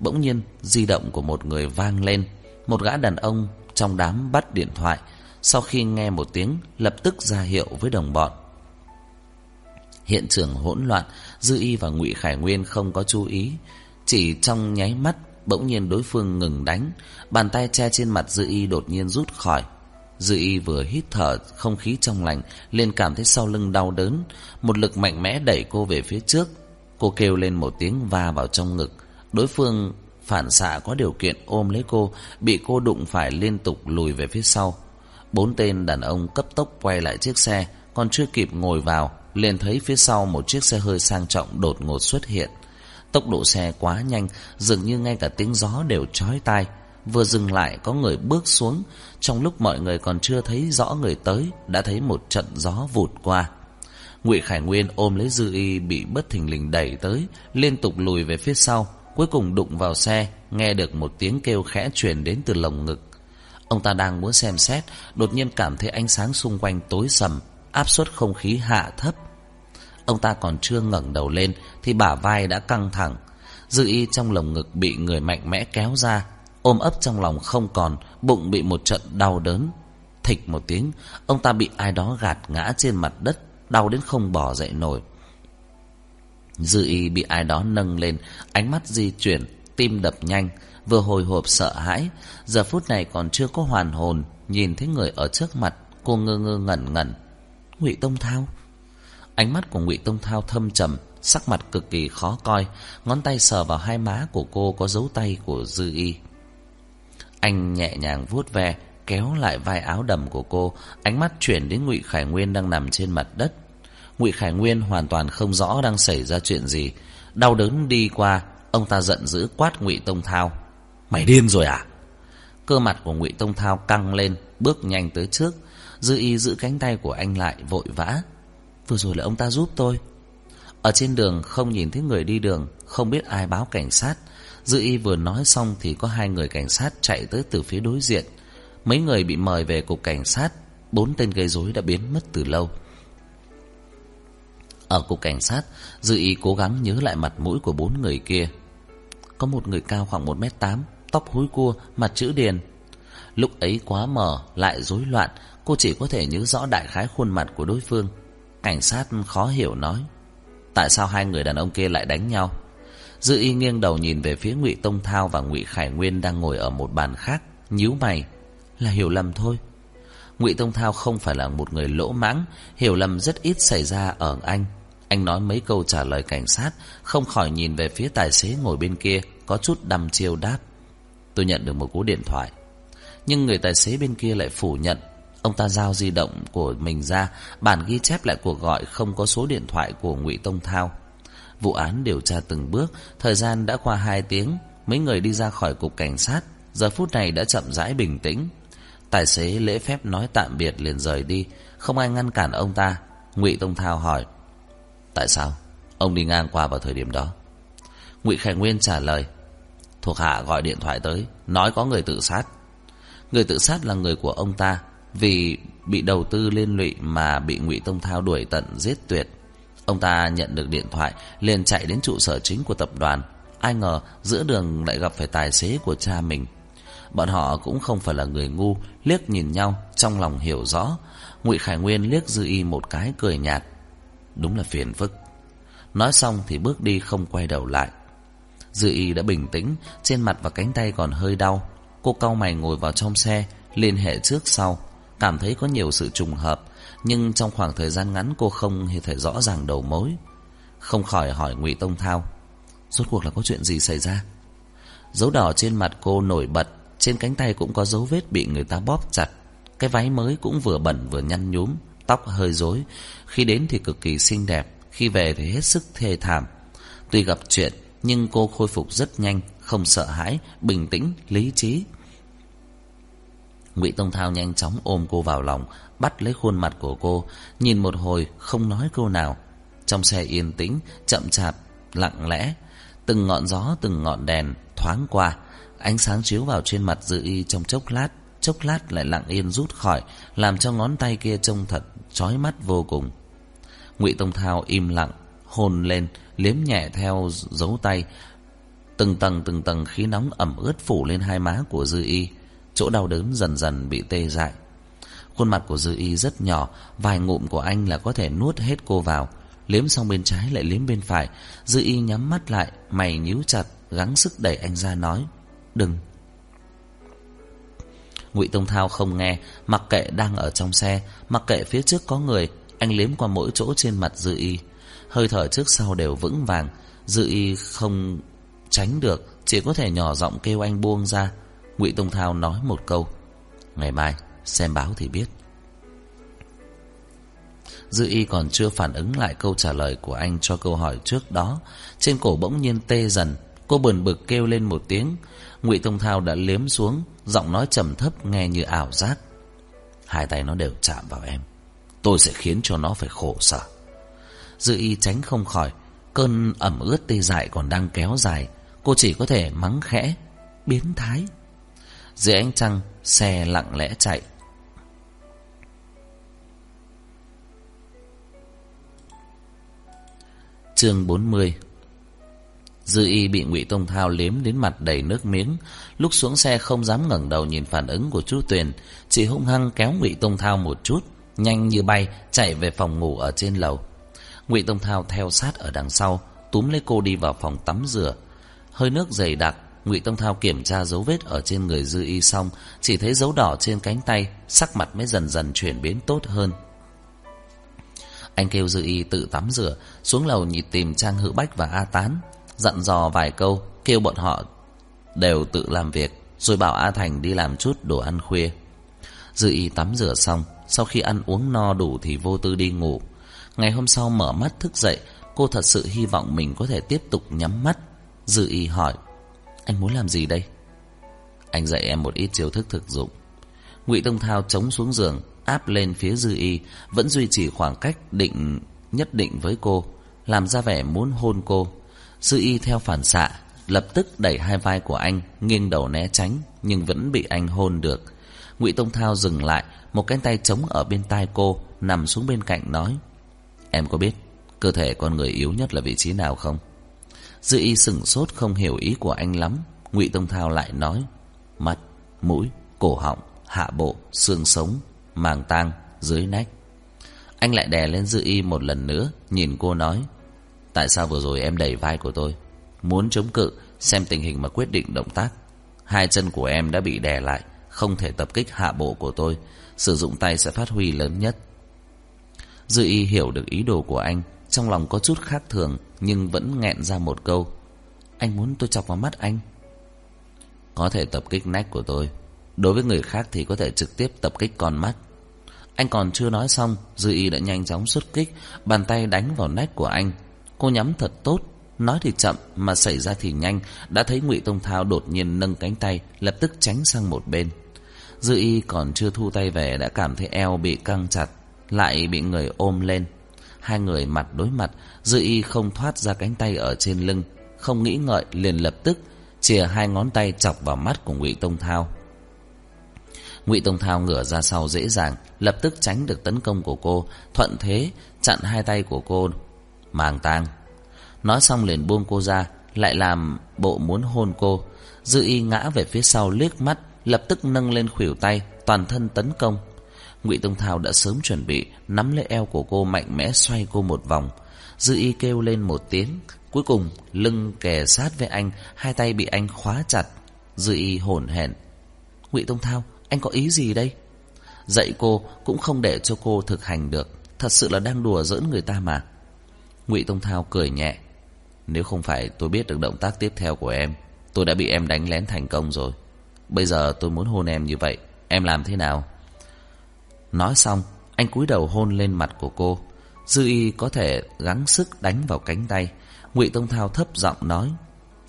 Bỗng nhiên, di động của một người vang lên. Một gã đàn ông trong đám bắt điện thoại. Sau khi nghe một tiếng, lập tức ra hiệu với đồng bọn. Hiện trường hỗn loạn, Dư Y và Ngụy Khải Nguyên không có chú ý. Chỉ trong nháy mắt, bỗng nhiên đối phương ngừng đánh. Bàn tay che trên mặt Dư Y đột nhiên rút khỏi. Dư y vừa hít thở không khí trong lành liền cảm thấy sau lưng đau đớn Một lực mạnh mẽ đẩy cô về phía trước Cô kêu lên một tiếng va vào trong ngực Đối phương phản xạ có điều kiện ôm lấy cô, Bị cô đụng phải liên tục lùi về phía sau. Bốn tên đàn ông cấp tốc quay lại chiếc xe, Còn chưa kịp ngồi vào, liền thấy phía sau một chiếc xe hơi sang trọng đột ngột xuất hiện. Tốc độ xe quá nhanh, Dường như ngay cả tiếng gió đều chói tai. Vừa dừng lại, có người bước xuống. Trong lúc mọi người còn chưa thấy rõ người tới, Đã thấy một trận gió vụt qua. Ngụy Khải Nguyên ôm lấy Dư Y Bị bất thình lình đẩy tới, Liên tục lùi về phía sau. Cuối cùng đụng vào xe, Nghe được một tiếng kêu khẽ truyền đến từ lồng ngực. Ông ta đang muốn xem xét, Đột nhiên cảm thấy ánh sáng xung quanh tối sầm, Áp suất không khí hạ thấp. Ông ta còn chưa ngẩng đầu lên Thì bả vai đã căng thẳng. Dư y trong lồng ngực bị người mạnh mẽ kéo ra, Ôm ấp trong lòng không còn, Bụng bị một trận đau đớn. Thịch một tiếng, Ông ta bị ai đó gạt ngã trên mặt đất, Đau đến không bỏ dậy nổi. Dư y bị ai đó nâng lên, Ánh mắt di chuyển, Tim đập nhanh, Vừa hồi hộp sợ hãi. Giờ phút này còn chưa có hoàn hồn, Nhìn thấy người ở trước mặt, Cô ngơ ngơ ngẩn ngẩn. Ngụy Tông Thao? Ánh mắt của ngụy Tông Thao thâm trầm, Sắc mặt cực kỳ khó coi, Ngón tay sờ vào hai má của cô Có dấu tay của Dư Y. Anh nhẹ nhàng vuốt ve, Kéo lại vai áo đầm của cô, Ánh mắt chuyển đến ngụy Khải Nguyên đang nằm trên mặt đất ngụy Khải Nguyên hoàn toàn không rõ đang xảy ra chuyện gì. Đau đớn đi qua, Ông ta giận dữ quát ngụy Tông Thao. Mày điên rồi à? Cơ mặt của ngụy Tông Thao căng lên, Bước nhanh tới trước Dư y giữ cánh tay của anh lại vội vã. Vừa rồi là ông ta giúp tôi. Ở trên đường không nhìn thấy người đi đường, Không biết ai báo cảnh sát. Dư y vừa nói xong Thì có hai người cảnh sát chạy tới từ phía đối diện. Mấy người bị mời về cục cảnh sát, Bốn tên gây rối đã biến mất từ lâu. Ở cục cảnh sát Dư y cố gắng nhớ lại mặt mũi của bốn người kia. Có một người cao khoảng 1m8 Tóc húi cua, mặt chữ điền. Lúc ấy quá mờ, lại rối loạn Cô chỉ có thể nhớ rõ đại khái khuôn mặt của đối phương. Cảnh sát khó hiểu nói Tại sao hai người đàn ông kia lại đánh nhau? Dư y nghiêng đầu nhìn về phía ngụy Tông Thao và ngụy Khải Nguyên đang ngồi ở một bàn khác nhíu mày. Là hiểu lầm thôi ngụy Tông Thao không phải là một người lỗ mãng, Hiểu lầm rất ít xảy ra ở anh. Anh nói mấy câu trả lời cảnh sát, Không khỏi nhìn về phía tài xế ngồi bên kia, Có chút đăm chiêu đáp. Tôi nhận được một cú điện thoại. Nhưng người tài xế bên kia lại phủ nhận. Ông ta giao di động của mình ra, Bản ghi chép lại cuộc gọi Không có số điện thoại của ngụy Tông Thao. Vụ án điều tra từng bước, Thời gian đã qua hai tiếng, Mấy người đi ra khỏi cục cảnh sát. Giờ phút này đã chậm rãi bình tĩnh. Tài xế lễ phép nói tạm biệt liền rời đi. Không ai ngăn cản ông ta. Ngụy Tông Thao hỏi, Tại sao? Ông đi ngang qua vào thời điểm đó. Ngụy Khải Nguyên trả lời, Thuộc hạ gọi điện thoại tới, Nói có người tự sát. Người tự sát là người của ông ta, Vì bị đầu tư liên lụy Mà bị ngụy Tông Thao đuổi tận giết tuyệt. Ông ta nhận được điện thoại, liền chạy đến trụ sở chính của tập đoàn. Ai ngờ giữa đường lại gặp phải tài xế của cha mình. Bọn họ cũng không phải là người ngu, Liếc nhìn nhau, Trong lòng hiểu rõ. Ngụy Khải Nguyên liếc Dư Y một cái, cười nhạt. Đúng là phiền phức. Nói xong thì bước đi không quay đầu lại. Dư y đã bình tĩnh, Trên mặt và cánh tay còn hơi đau. Cô cau mày ngồi vào trong xe, Liên hệ trước sau. Cảm thấy có nhiều sự trùng hợp, Nhưng trong khoảng thời gian ngắn cô không hề thể rõ ràng đầu mối. Không khỏi hỏi ngụy Tông Thao, Rốt cuộc là có chuyện gì xảy ra? Dấu đỏ trên mặt cô nổi bật trên cánh tay cũng có dấu vết bị người ta bóp chặt Cái váy mới cũng vừa bẩn vừa nhăn nhúm Tóc hơi rối Khi đến thì cực kỳ xinh đẹp Khi về thì hết sức thê thảm Tuy gặp chuyện nhưng cô khôi phục rất nhanh, không sợ hãi, bình tĩnh, lý trí. Ngụy Tông Thao nhanh chóng ôm cô vào lòng, bắt lấy khuôn mặt của cô, nhìn một hồi không nói câu nào. Trong xe yên tĩnh, chậm chạp, lặng lẽ, từng ngọn gió, từng ngọn đèn thoáng qua, ánh sáng chiếu vào trên mặt Dư Y trong chốc lát, chốc lát lại lặng yên rút khỏi, làm cho ngón tay kia trông thật chói mắt vô cùng. Ngụy Tông Thao im lặng, hôn lên, liếm nhẹ theo dấu tay. Từng tầng từng tầng khí nóng ẩm ướt phủ lên hai má của Dư Y, chỗ đau đớn dần dần bị tê dại. Khuôn mặt của Dư Y rất nhỏ, vài ngụm của anh là có thể nuốt hết cô vào. Liếm xong bên trái lại liếm bên phải, Dư Y nhắm mắt lại, mày nhíu chặt, gắng sức đẩy anh ra nói, "Đừng." Ngụy Tông Thao không nghe, mặc kệ đang ở trong xe, mặc kệ phía trước có người, anh liếm qua mỗi chỗ trên mặt Dư Y. Hơi thở trước sau đều vững vàng, Dư Y không tránh được, chỉ có thể nhỏ giọng kêu anh buông ra. Ngụy Tông Thao nói một câu, ngày mai xem báo thì biết. Dư Y còn chưa phản ứng lại câu trả lời của anh cho câu hỏi trước đó, trên cổ bỗng nhiên tê dần, cô buồn bực kêu lên một tiếng, Ngụy Tông Thao đã liếm xuống, giọng nói trầm thấp nghe như ảo giác. Hai tay nó đều chạm vào em, tôi sẽ khiến cho nó phải khổ sở. Dư Y tránh không khỏi, cơn ẩm ướt tê dại còn đang kéo dài, cô chỉ có thể mắng khẽ, biến thái. Dưới ánh trăng, xe lặng lẽ chạy. Chương 40 Dư y bị ngụy Tông Thao liếm đến mặt đầy nước miếng. Lúc xuống xe không dám ngẩng đầu nhìn phản ứng của chú Tuyền, Chỉ hung hăng kéo ngụy Tông Thao một chút, Nhanh như bay chạy về phòng ngủ ở trên lầu. Ngụy Tông Thao theo sát ở đằng sau, Túm lấy cô đi vào phòng tắm rửa. Hơi nước dày đặc, ngụy Tông Thao kiểm tra dấu vết ở trên người Dư y xong, Chỉ thấy dấu đỏ trên cánh tay, Sắc mặt mới dần dần chuyển biến tốt hơn. Anh kêu Dư y tự tắm rửa, Xuống lầu nhịp tìm Trang Hữu Bách và A Tán dặn dò vài câu, kêu bọn họ đều tự làm việc, rồi bảo A Thành đi làm chút đồ ăn khuya. Dư y tắm rửa xong, sau khi ăn uống no đủ thì vô tư đi ngủ. Ngày hôm sau mở mắt thức dậy, cô thật sự hy vọng mình có thể tiếp tục nhắm mắt. Dư y hỏi, anh muốn làm gì đây? Anh dạy em một ít chiêu thức thực dụng. Ngụy Tông Thao chống xuống giường, áp lên phía Dư y, vẫn duy trì khoảng cách định nhất định với cô, làm ra vẻ muốn hôn cô. Sư y theo phản xạ, lập tức đẩy hai vai của anh, nghiêng đầu né tránh, nhưng vẫn bị anh hôn được. Ngụy Tông Thao dừng lại, một cái tay chống ở bên tai cô, nằm xuống bên cạnh nói. Em có biết, cơ thể con người yếu nhất là vị trí nào không? Dư y sửng sốt không hiểu ý của anh lắm. Ngụy Tông Thao lại nói. Mặt, mũi, cổ họng, hạ bộ, xương sống, màng tang, dưới nách. Anh lại đè lên dư y một lần nữa, nhìn cô nói. Tại sao vừa rồi em đẩy vai của tôi? Muốn chống cự, Xem tình hình mà quyết định động tác. Hai chân của em đã bị đè lại, Không thể tập kích hạ bộ của tôi. Sử dụng tay sẽ phát huy lớn nhất. Dư y hiểu được ý đồ của anh, Trong lòng có chút khác thường, Nhưng vẫn nghẹn ra một câu. Anh muốn tôi chọc vào mắt anh? Có thể tập kích nách của tôi. Đối với người khác thì có thể trực tiếp tập kích con mắt. Anh còn chưa nói xong, Dư y đã nhanh chóng xuất kích, Bàn tay đánh vào nách của anh. Cô nhắm thật tốt. Nói thì chậm, mà xảy ra thì nhanh. Đã thấy ngụy Tông Thao đột nhiên nâng cánh tay, Lập tức tránh sang một bên. Dư y còn chưa thu tay về Đã cảm thấy eo bị căng chặt, Lại bị người ôm lên. Hai người mặt đối mặt, Dư y không thoát ra cánh tay ở trên lưng, Không nghĩ ngợi liền lập tức Chìa hai ngón tay chọc vào mắt của ngụy Tông Thao. Ngụy Tông Thao ngửa ra sau dễ dàng, Lập tức tránh được tấn công của cô. Thuận thế chặn hai tay của cô màng tang. Nói xong liền buông cô ra, lại làm bộ muốn hôn cô. Dư y ngã về phía sau liếc mắt, lập tức nâng lên khuỷu tay, toàn thân tấn công. Ngụy Tông Thao đã sớm chuẩn bị, nắm lấy eo của cô mạnh mẽ xoay cô một vòng. Dư y kêu lên một tiếng, cuối cùng lưng kề sát với anh, hai tay bị anh khóa chặt. Dư y hổn hển. Ngụy Tông Thao, anh có ý gì đây? Dạy cô cũng không để cho cô thực hành được, thật sự là đang đùa giỡn người ta mà. Ngụy Tông Thao cười nhẹ. Nếu không phải tôi biết được động tác tiếp theo của em, tôi đã bị em đánh lén thành công rồi. Bây giờ tôi muốn hôn em như vậy, em làm thế nào? Nói xong, anh cúi đầu hôn lên mặt của cô. Dư y có thể gắng sức đánh vào cánh tay. Ngụy Tông Thao thấp giọng nói,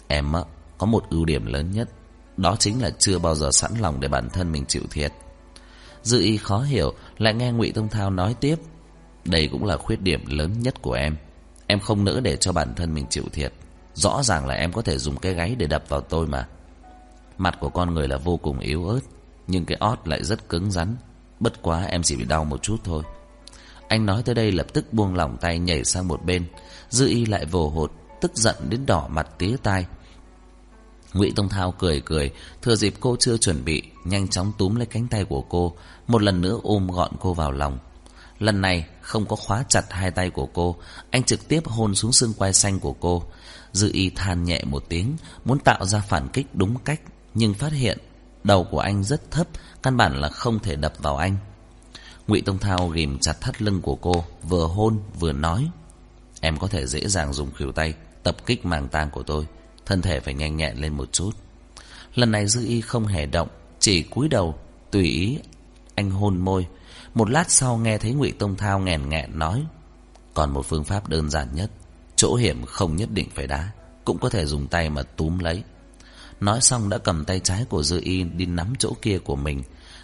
em có một ưu điểm lớn nhất, đó chính là chưa bao giờ sẵn lòng để bản thân mình chịu thiệt. Dư y khó hiểu, lại nghe Ngụy Tông Thao nói tiếp, đây cũng là khuyết điểm lớn nhất của em. Em không nỡ để cho bản thân mình chịu thiệt. Rõ ràng là em có thể dùng cái gáy để đập vào tôi mà. Mặt của con người là vô cùng yếu ớt, Nhưng cái ót lại rất cứng rắn. Bất quá em chỉ bị đau một chút thôi. Anh nói tới đây lập tức buông lỏng tay nhảy sang một bên. Dư y lại vồ hột, Tức giận đến đỏ mặt tía tai. Ngụy Tông Thao cười cười, Thừa dịp cô chưa chuẩn bị, Nhanh chóng túm lấy cánh tay của cô, Một lần nữa ôm gọn cô vào lòng. Lần này không có khóa chặt hai tay của cô, Anh trực tiếp hôn xuống xương quai xanh của cô. Dư y than nhẹ một tiếng, Muốn tạo ra phản kích đúng cách, Nhưng phát hiện Đầu của anh rất thấp, Căn bản là không thể đập vào anh. Ngụy Tông Thao ghim chặt thắt lưng của cô, Vừa hôn vừa nói, Em có thể dễ dàng dùng khuỷu tay Tập kích màng tang của tôi, Thân thể phải nhanh nhẹn lên một chút. Lần này Dư Y không hề động, Chỉ cúi đầu Tùy ý anh hôn môi một lát sau nghe thấy Ngụy Tông Thao nghèn nghẹn nói, Còn một phương pháp đơn giản nhất, Chỗ hiểm không nhất định phải đá, Cũng có thể dùng tay mà túm lấy. Nói xong đã cầm tay trái của Dư Y Đi nắm chỗ kia của mình.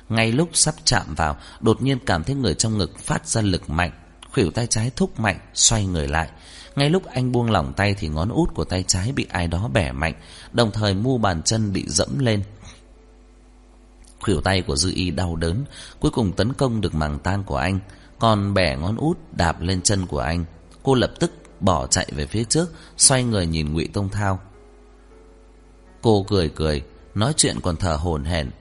Ngay lúc sắp chạm vào, Đột nhiên cảm thấy người trong ngực phát ra lực mạnh, Khuỷu tay trái thúc mạnh, Xoay người lại. Ngay lúc anh buông lỏng tay Thì ngón út của tay trái bị ai đó bẻ mạnh, Đồng thời mu bàn chân bị dẫm lên. Khuỷu tay của Dư Y đau đớn, Cuối cùng tấn công được màng tang của anh. Còn bẻ ngón út đạp lên chân của anh. Cô lập tức bỏ chạy về phía trước, Xoay người nhìn ngụy Tông Thao. Cô cười cười, Nói chuyện còn thở hổn hển.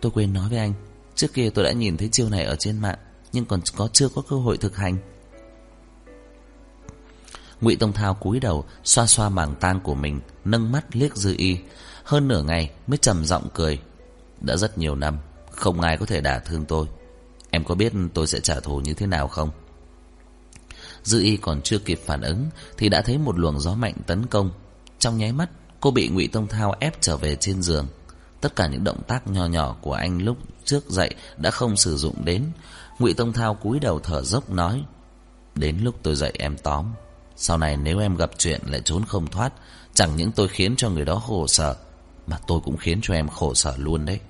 Tôi quên nói với anh, Trước kia tôi đã nhìn thấy chiêu này ở trên mạng, Nhưng còn có chưa có cơ hội thực hành. Ngụy Tông Thao cúi đầu, Xoa xoa màng tang của mình, Nâng mắt liếc Dư Y. Hơn nửa ngày mới trầm giọng cười. Đã rất nhiều năm, Không ai có thể đả thương tôi. Em có biết tôi sẽ trả thù như thế nào không? Dư y còn chưa kịp phản ứng Thì đã thấy một luồng gió mạnh tấn công. Trong nháy mắt, Cô bị ngụy Tông Thao ép trở về trên giường. Tất cả những động tác nho nhỏ của anh lúc trước dậy Đã không sử dụng đến. Ngụy Tông Thao cúi đầu thở dốc nói, Đến lúc tôi dậy em tóm. Sau này nếu em gặp chuyện lại trốn không thoát, Chẳng những tôi khiến cho người đó khổ sở mà tôi cũng khiến cho em khổ sở luôn đấy.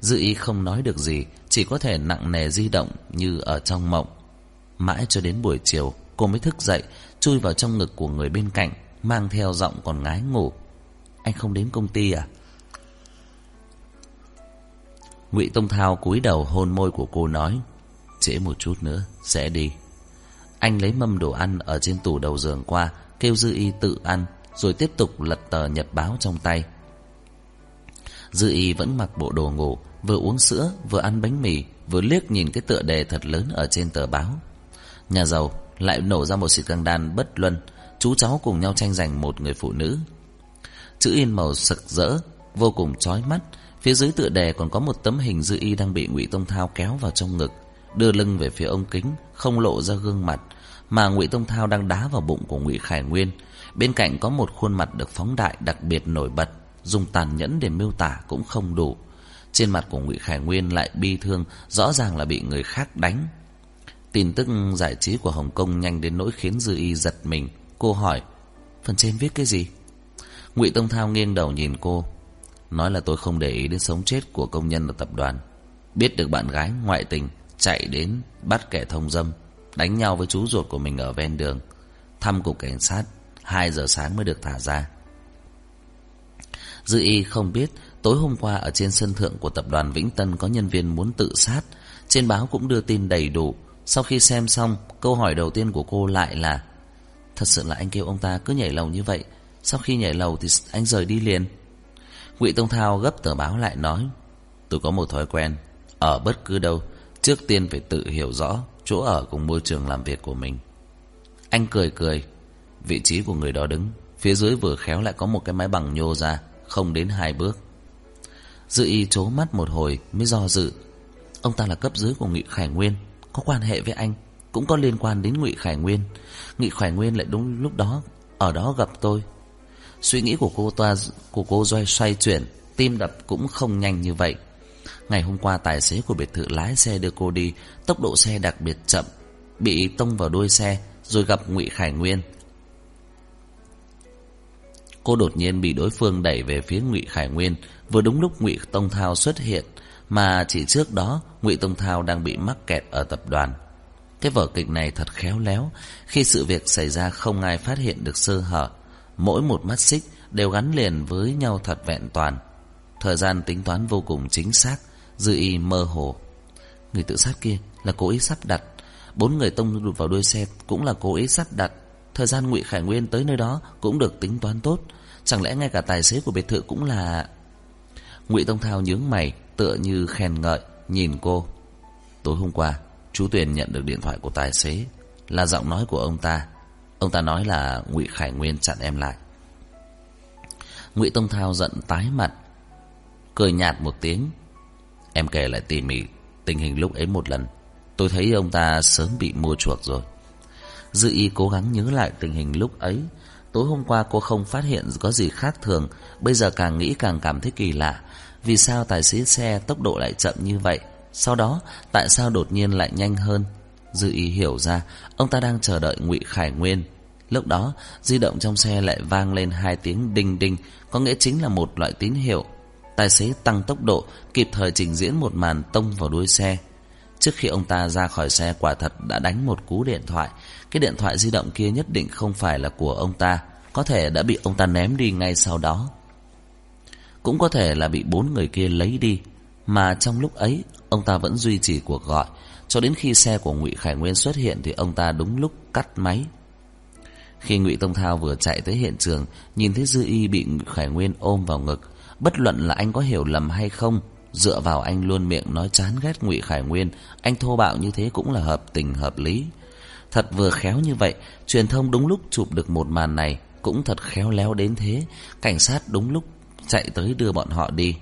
Dư y không nói được gì, Chỉ có thể nặng nề di động như ở trong mộng. Mãi cho đến buổi chiều, Cô mới thức dậy, Chui vào trong ngực của người bên cạnh, Mang theo giọng còn ngái ngủ. Anh không đến công ty à? Ngụy Tông Thao cúi đầu hôn môi của cô nói, Trễ một chút nữa, Sẽ đi. Anh lấy mâm đồ ăn ở trên tủ đầu giường qua, Kêu Dư Y tự ăn, Rồi tiếp tục lật tờ nhật báo trong tay. Dư Y vẫn mặc bộ đồ ngủ, Vừa uống sữa, Vừa ăn bánh mì, Vừa liếc nhìn cái tựa đề thật lớn ở trên tờ báo. Nhà giàu lại nổ ra một sự căng đan bất luân, Chú cháu cùng nhau tranh giành một người phụ nữ. Chữ in màu sực rỡ, Vô cùng chói mắt, Phía dưới tựa đề còn có một tấm hình dư y Đang bị ngụy Tông Thao kéo vào trong ngực, Đưa lưng về phía ông kính, Không lộ ra gương mặt, Mà ngụy Tông Thao đang đá vào bụng của ngụy Khải Nguyên. Bên cạnh có một khuôn mặt được phóng đại Đặc biệt nổi bật. Dùng tàn nhẫn để miêu tả cũng không đủ Trên mặt của ngụy Khải Nguyên lại bi thương Rõ ràng là bị người khác đánh Tin tức giải trí của Hồng Kông nhanh đến nỗi khiến Dư Y giật mình. Cô hỏi, phần trên viết cái gì? Ngụy Tông Thao nghiêng đầu nhìn cô, nói là tôi không để ý đến sống chết của công nhân ở tập đoàn. Biết được bạn gái ngoại tình chạy đến bắt kẻ thông dâm, đánh nhau với chú ruột của mình ở ven đường, thăm cục cảnh sát, 2 giờ sáng mới được thả ra. Dư Y không biết tối hôm qua ở trên sân thượng của tập đoàn Vĩnh Tân có nhân viên muốn tự sát, trên báo cũng đưa tin đầy đủ. Sau khi xem xong Câu hỏi đầu tiên của cô lại là Thật sự là anh kêu ông ta cứ nhảy lầu như vậy Sau khi nhảy lầu thì anh rời đi liền? Ngụy Tông Thao gấp tờ báo lại nói Tôi có một thói quen Ở bất cứ đâu Trước tiên phải tự hiểu rõ Chỗ ở cùng môi trường làm việc của mình. Anh cười cười Vị trí của người đó đứng Phía dưới vừa khéo lại có một cái máy bằng nhô ra. Không đến hai bước. Dự y chố mắt một hồi mới do dự. Ông ta là cấp dưới của Ngụy Khải Nguyên, có quan hệ với anh, cũng có liên quan đến ngụy khải nguyên. Ngụy khải nguyên lại đúng lúc đó, ở đó gặp tôi. Suy nghĩ của cô toa của cô doanh xoay chuyển, tim đập cũng không nhanh như vậy. Ngày hôm qua tài xế của biệt thự lái xe đưa cô đi, tốc độ xe đặc biệt chậm, bị tông vào đuôi xe, rồi gặp ngụy khải nguyên cô đột nhiên bị đối phương đẩy về phía ngụy khải nguyên vừa đúng lúc ngụy tông thao xuất hiện mà chỉ trước đó ngụy Tông Thao đang bị mắc kẹt ở tập đoàn. Cái vở kịch này thật khéo léo, khi sự việc xảy ra không ai phát hiện được sơ hở, mỗi một mắt xích đều gắn liền với nhau thật vẹn toàn. Thời gian tính toán vô cùng chính xác, dư y mơ hồ. Người tự sát kia là cố ý sắp đặt, bốn người tông đụt vào đuôi xe cũng là cố ý sắp đặt. Thời gian Ngụy Khải Nguyên tới nơi đó cũng được tính toán tốt, chẳng lẽ ngay cả tài xế của biệt thự cũng là Ngụy Tông Thao nhướng mày, tựa như khen ngợi nhìn cô. Tối hôm qua, chú Tuyền nhận được điện thoại của tài xế, là giọng nói của ông ta. Ông ta nói là Ngụy Khải Nguyên chặn em lại. Ngụy Tông Thao giận tái mặt. Cười nhạt một tiếng Em kể lại tỉ mỉ tình hình lúc ấy một lần Tôi thấy ông ta sớm bị mua chuộc rồi Dư y cố gắng nhớ lại tình hình lúc ấy. Tối hôm qua cô không phát hiện có gì khác thường, Bây giờ càng nghĩ càng cảm thấy kỳ lạ. Vì sao tài xế xe tốc độ lại chậm như vậy? Sau đó, tại sao đột nhiên lại nhanh hơn? Dư y hiểu ra, Ông ta đang chờ đợi ngụy Khải Nguyên. Lúc đó, di động trong xe lại vang lên hai tiếng đinh đinh, Có nghĩa chính là một loại tín hiệu. Tài xế tăng tốc độ, Kịp thời trình diễn một màn tông vào đuôi xe. Trước khi ông ta ra khỏi xe, quả thật đã đánh một cú điện thoại. Cái điện thoại di động kia nhất định không phải là của ông ta. Có thể đã bị ông ta ném đi ngay sau đó. Cũng có thể là bị bốn người kia lấy đi. Mà trong lúc ấy, Ông ta vẫn duy trì cuộc gọi. Cho đến khi xe của ngụy Khải Nguyên xuất hiện Thì ông ta đúng lúc cắt máy. Khi ngụy Tông Thao vừa chạy tới hiện trường, Nhìn thấy Dư Y bị Khải Nguyên ôm vào ngực. Bất luận là anh có hiểu lầm hay không Dựa vào anh luôn miệng nói chán ghét ngụy Khải Nguyên, Anh thô bạo như thế cũng là hợp tình hợp lý. Thật vừa khéo như vậy, Truyền thông đúng lúc chụp được một màn này Cũng thật khéo léo đến thế. Cảnh sát đúng lúc chạy tới đưa bọn họ đi.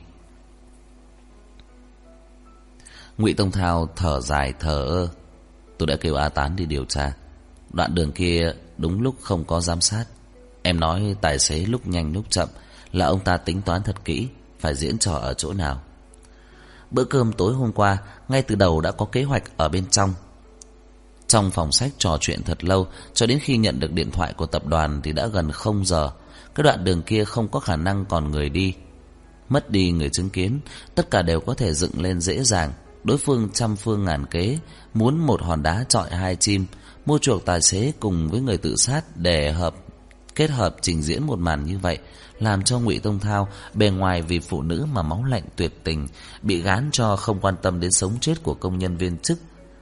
Ngụy Tông Thao thở dài thở ơ. Tôi đã kêu A Tán đi điều tra. Đoạn đường kia đúng lúc không có giám sát. Em nói tài xế lúc nhanh lúc chậm Là ông ta tính toán thật kỹ, Phải diễn trò ở chỗ nào. Bữa cơm tối hôm qua, Ngay từ đầu đã có kế hoạch ở bên trong. Trong phòng sách trò chuyện thật lâu, Cho đến khi nhận được điện thoại của tập đoàn Thì đã gần không giờ. Cái đoạn đường kia không có khả năng còn người đi. Mất đi người chứng kiến, Tất cả đều có thể dựng lên dễ dàng. Đối phương trăm phương ngàn kế, Muốn một hòn đá trọi hai chim, Mua chuộc tài xế cùng với người tự sát Để hợp kết hợp trình diễn một màn như vậy, làm cho ngụy tông thao bề ngoài vì phụ nữ mà máu lạnh tuyệt tình, bị gán cho không quan tâm đến sống chết của công nhân viên chức,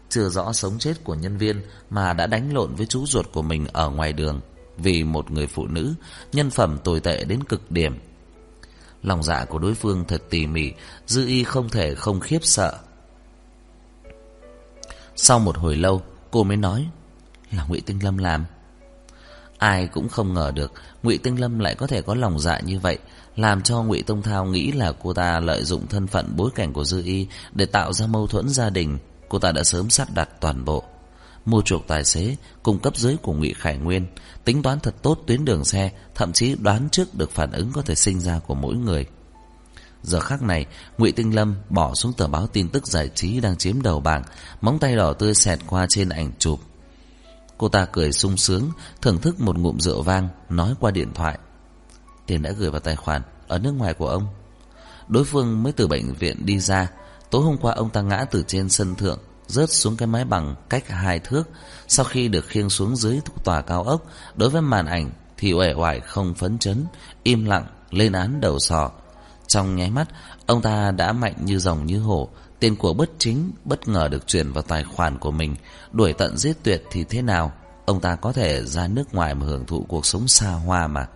chưa rõ sống chết của nhân viên mà đã đánh lộn với chú ruột của mình ở ngoài đường vì một người phụ nữ, nhân phẩm tồi tệ đến cực điểm. Lòng dạ của đối phương thật tỉ mỉ, dư y không thể không khiếp sợ. Sau một hồi lâu, cô mới nói, là ngụy tinh lâm làm? Ai cũng không ngờ được Ngụy Tinh Lâm lại có thể có lòng dạ như vậy Làm cho Ngụy Tông Thao nghĩ là cô ta lợi dụng thân phận bối cảnh của Dư Y Để tạo ra mâu thuẫn gia đình Cô ta đã sớm sắp đặt toàn bộ Mua chuộc tài xế Cung cấp dưới của Ngụy Khải Nguyên Tính toán thật tốt tuyến đường xe Thậm chí đoán trước được phản ứng có thể sinh ra của mỗi người Giờ khắc này, Ngụy Tinh Lâm bỏ xuống tờ báo tin tức giải trí đang chiếm đầu bảng, móng tay đỏ tươi xẹt qua trên ảnh chụp. Cô ta cười sung sướng, Thưởng thức một ngụm rượu vang, Nói qua điện thoại. Tiền đã gửi vào tài khoản Ở nước ngoài của ông. Đối phương mới từ bệnh viện đi ra, Tối hôm qua ông ta ngã từ trên sân thượng, Rớt xuống cái mái bằng cách hai thước. Sau khi được khiêng xuống dưới tòa cao ốc, Đối với màn ảnh Thì uể oải không phấn chấn, Im lặng, lên án đầu sò Trong nháy mắt, Ông ta đã mạnh như rồng như hổ Tiền của bất chính bất ngờ được chuyển vào tài khoản của mình. Đuổi tận giết tuyệt thì thế nào? Ông ta có thể ra nước ngoài mà hưởng thụ cuộc sống xa hoa mà.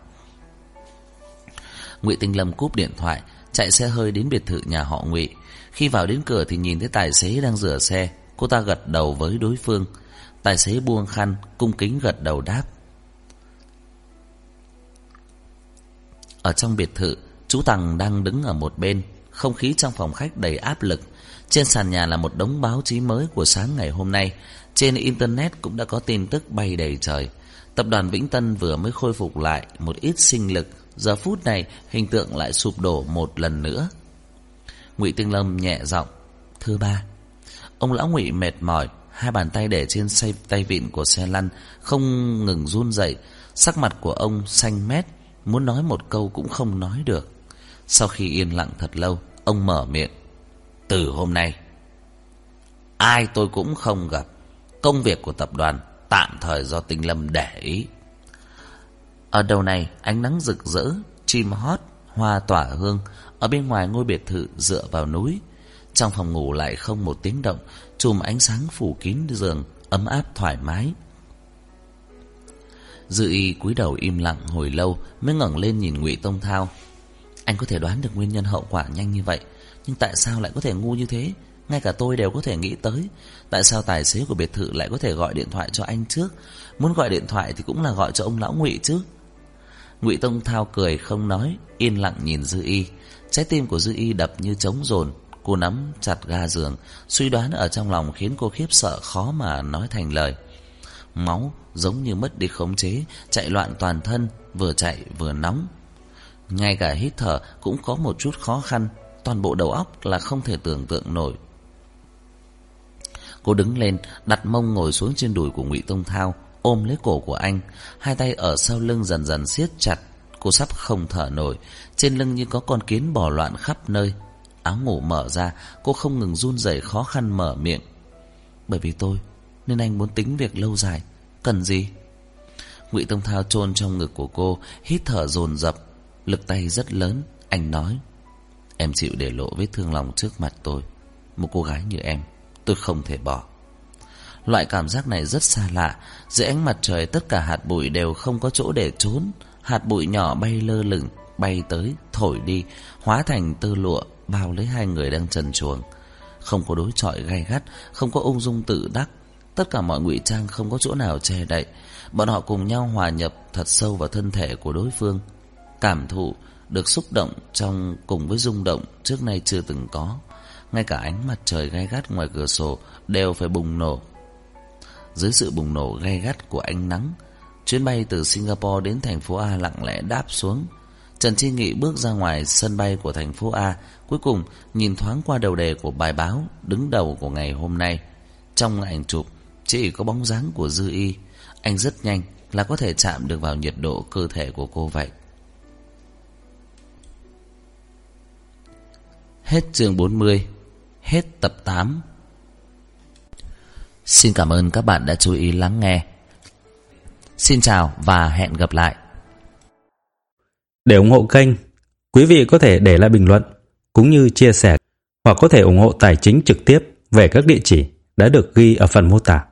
Ngụy Tinh Lâm cúp điện thoại, Chạy xe hơi đến biệt thự nhà họ Ngụy. Khi vào đến cửa thì nhìn thấy tài xế đang rửa xe. Cô ta gật đầu với đối phương. Tài xế buông khăn, Cung kính gật đầu đáp. Ở trong biệt thự, Chú Tằng đang đứng ở một bên. Không khí trong phòng khách đầy áp lực trên sàn nhà là một đống báo chí mới của sáng ngày hôm nay. Trên Internet cũng đã có tin tức bay đầy trời. Tập đoàn Vĩnh Tân vừa mới khôi phục lại một ít sinh lực. Giờ phút này, hình tượng lại sụp đổ một lần nữa. Ngụy Tinh Lâm nhẹ giọng Thứ ba Ông lão Ngụy mệt mỏi, Hai bàn tay để trên say, tay vịn của xe lăn, Không ngừng run rẩy Sắc mặt của ông xanh mét, Muốn nói một câu cũng không nói được Sau khi yên lặng thật lâu, Ông mở miệng từ hôm nay. Ai tôi cũng không gặp. Công việc của tập đoàn Tạm thời do tinh lâm để ý. Ở đầu này, ánh nắng rực rỡ, Chim hót, Hoa tỏa hương. Ở bên ngoài ngôi biệt thự dựa vào núi. Trong phòng ngủ lại không một tiếng động, Chùm ánh sáng phủ kín giường, Ấm áp thoải mái. Dư y cúi đầu im lặng hồi lâu, Mới ngẩng lên nhìn ngụy Tông Thao. Anh có thể đoán được nguyên nhân hậu quả nhanh như vậy, nhưng tại sao lại có thể ngu như thế? Ngay cả tôi đều có thể nghĩ tới. Tại sao tài xế của biệt thự lại có thể gọi điện thoại cho anh trước? Muốn gọi điện thoại thì cũng là gọi cho ông lão ngụy chứ. Ngụy Tông Thao cười không nói, Yên lặng nhìn Dư Y. Trái tim của Dư Y đập như trống rồn, Cô nắm chặt ga giường, Suy đoán ở trong lòng khiến cô khiếp sợ khó mà nói thành lời. Máu giống như mất đi khống chế, Chạy loạn toàn thân, Vừa chạy vừa nóng. Ngay cả hít thở cũng có một chút khó khăn, Toàn bộ đầu óc là không thể tưởng tượng nổi. Cô đứng lên, Đặt mông ngồi xuống trên đùi của ngụy Tông Thao, Ôm lấy cổ của anh, Hai tay ở sau lưng dần dần siết chặt. Cô sắp không thở nổi, Trên lưng như có con kiến bò loạn khắp nơi. Áo ngủ mở ra, Cô không ngừng run rẩy khó khăn mở miệng. Bởi vì tôi, Nên anh muốn tính việc lâu dài, Cần gì? Ngụy Tông Thao chôn trong ngực của cô, Hít thở dồn dập. Lực tay rất lớn Anh nói. Em chịu để lộ vết thương lòng trước mặt tôi. Một cô gái như em Tôi không thể bỏ. Loại cảm giác này rất xa lạ. Dưới ánh mặt trời tất cả hạt bụi đều không có chỗ để trốn. Hạt bụi nhỏ bay lơ lửng Bay tới, thổi đi Hóa thành tơ lụa Bao lấy hai người đang trần chuồng. Không có đối chọi gay gắt Không có ung dung tự đắc. Tất cả mọi ngụy trang không có chỗ nào che đậy. Bọn họ cùng nhau hòa nhập thật sâu vào thân thể của đối phương. Cảm thụ được xúc động trong cùng với rung động trước nay chưa từng có. Ngay cả ánh mặt trời gay gắt ngoài cửa sổ đều phải bùng nổ. Dưới sự bùng nổ gay gắt của ánh nắng, Chuyến bay từ Singapore đến thành phố A lặng lẽ đáp xuống. Trần Chi Nghị bước ra ngoài sân bay của thành phố A, Cuối cùng nhìn thoáng qua đầu đề của bài báo Đứng đầu của ngày hôm nay. Trong ảnh chụp, chỉ có bóng dáng của Dư Y. Anh rất nhanh là có thể chạm được vào nhiệt độ cơ thể của cô vậy. Hết chương 40 Hết tập 8 Xin cảm ơn các bạn đã chú ý lắng nghe. Xin chào và hẹn gặp lại. Để ủng hộ kênh, Quý vị có thể để lại bình luận Cũng như chia sẻ Hoặc có thể ủng hộ tài chính trực tiếp Về các địa chỉ đã được ghi ở phần mô tả.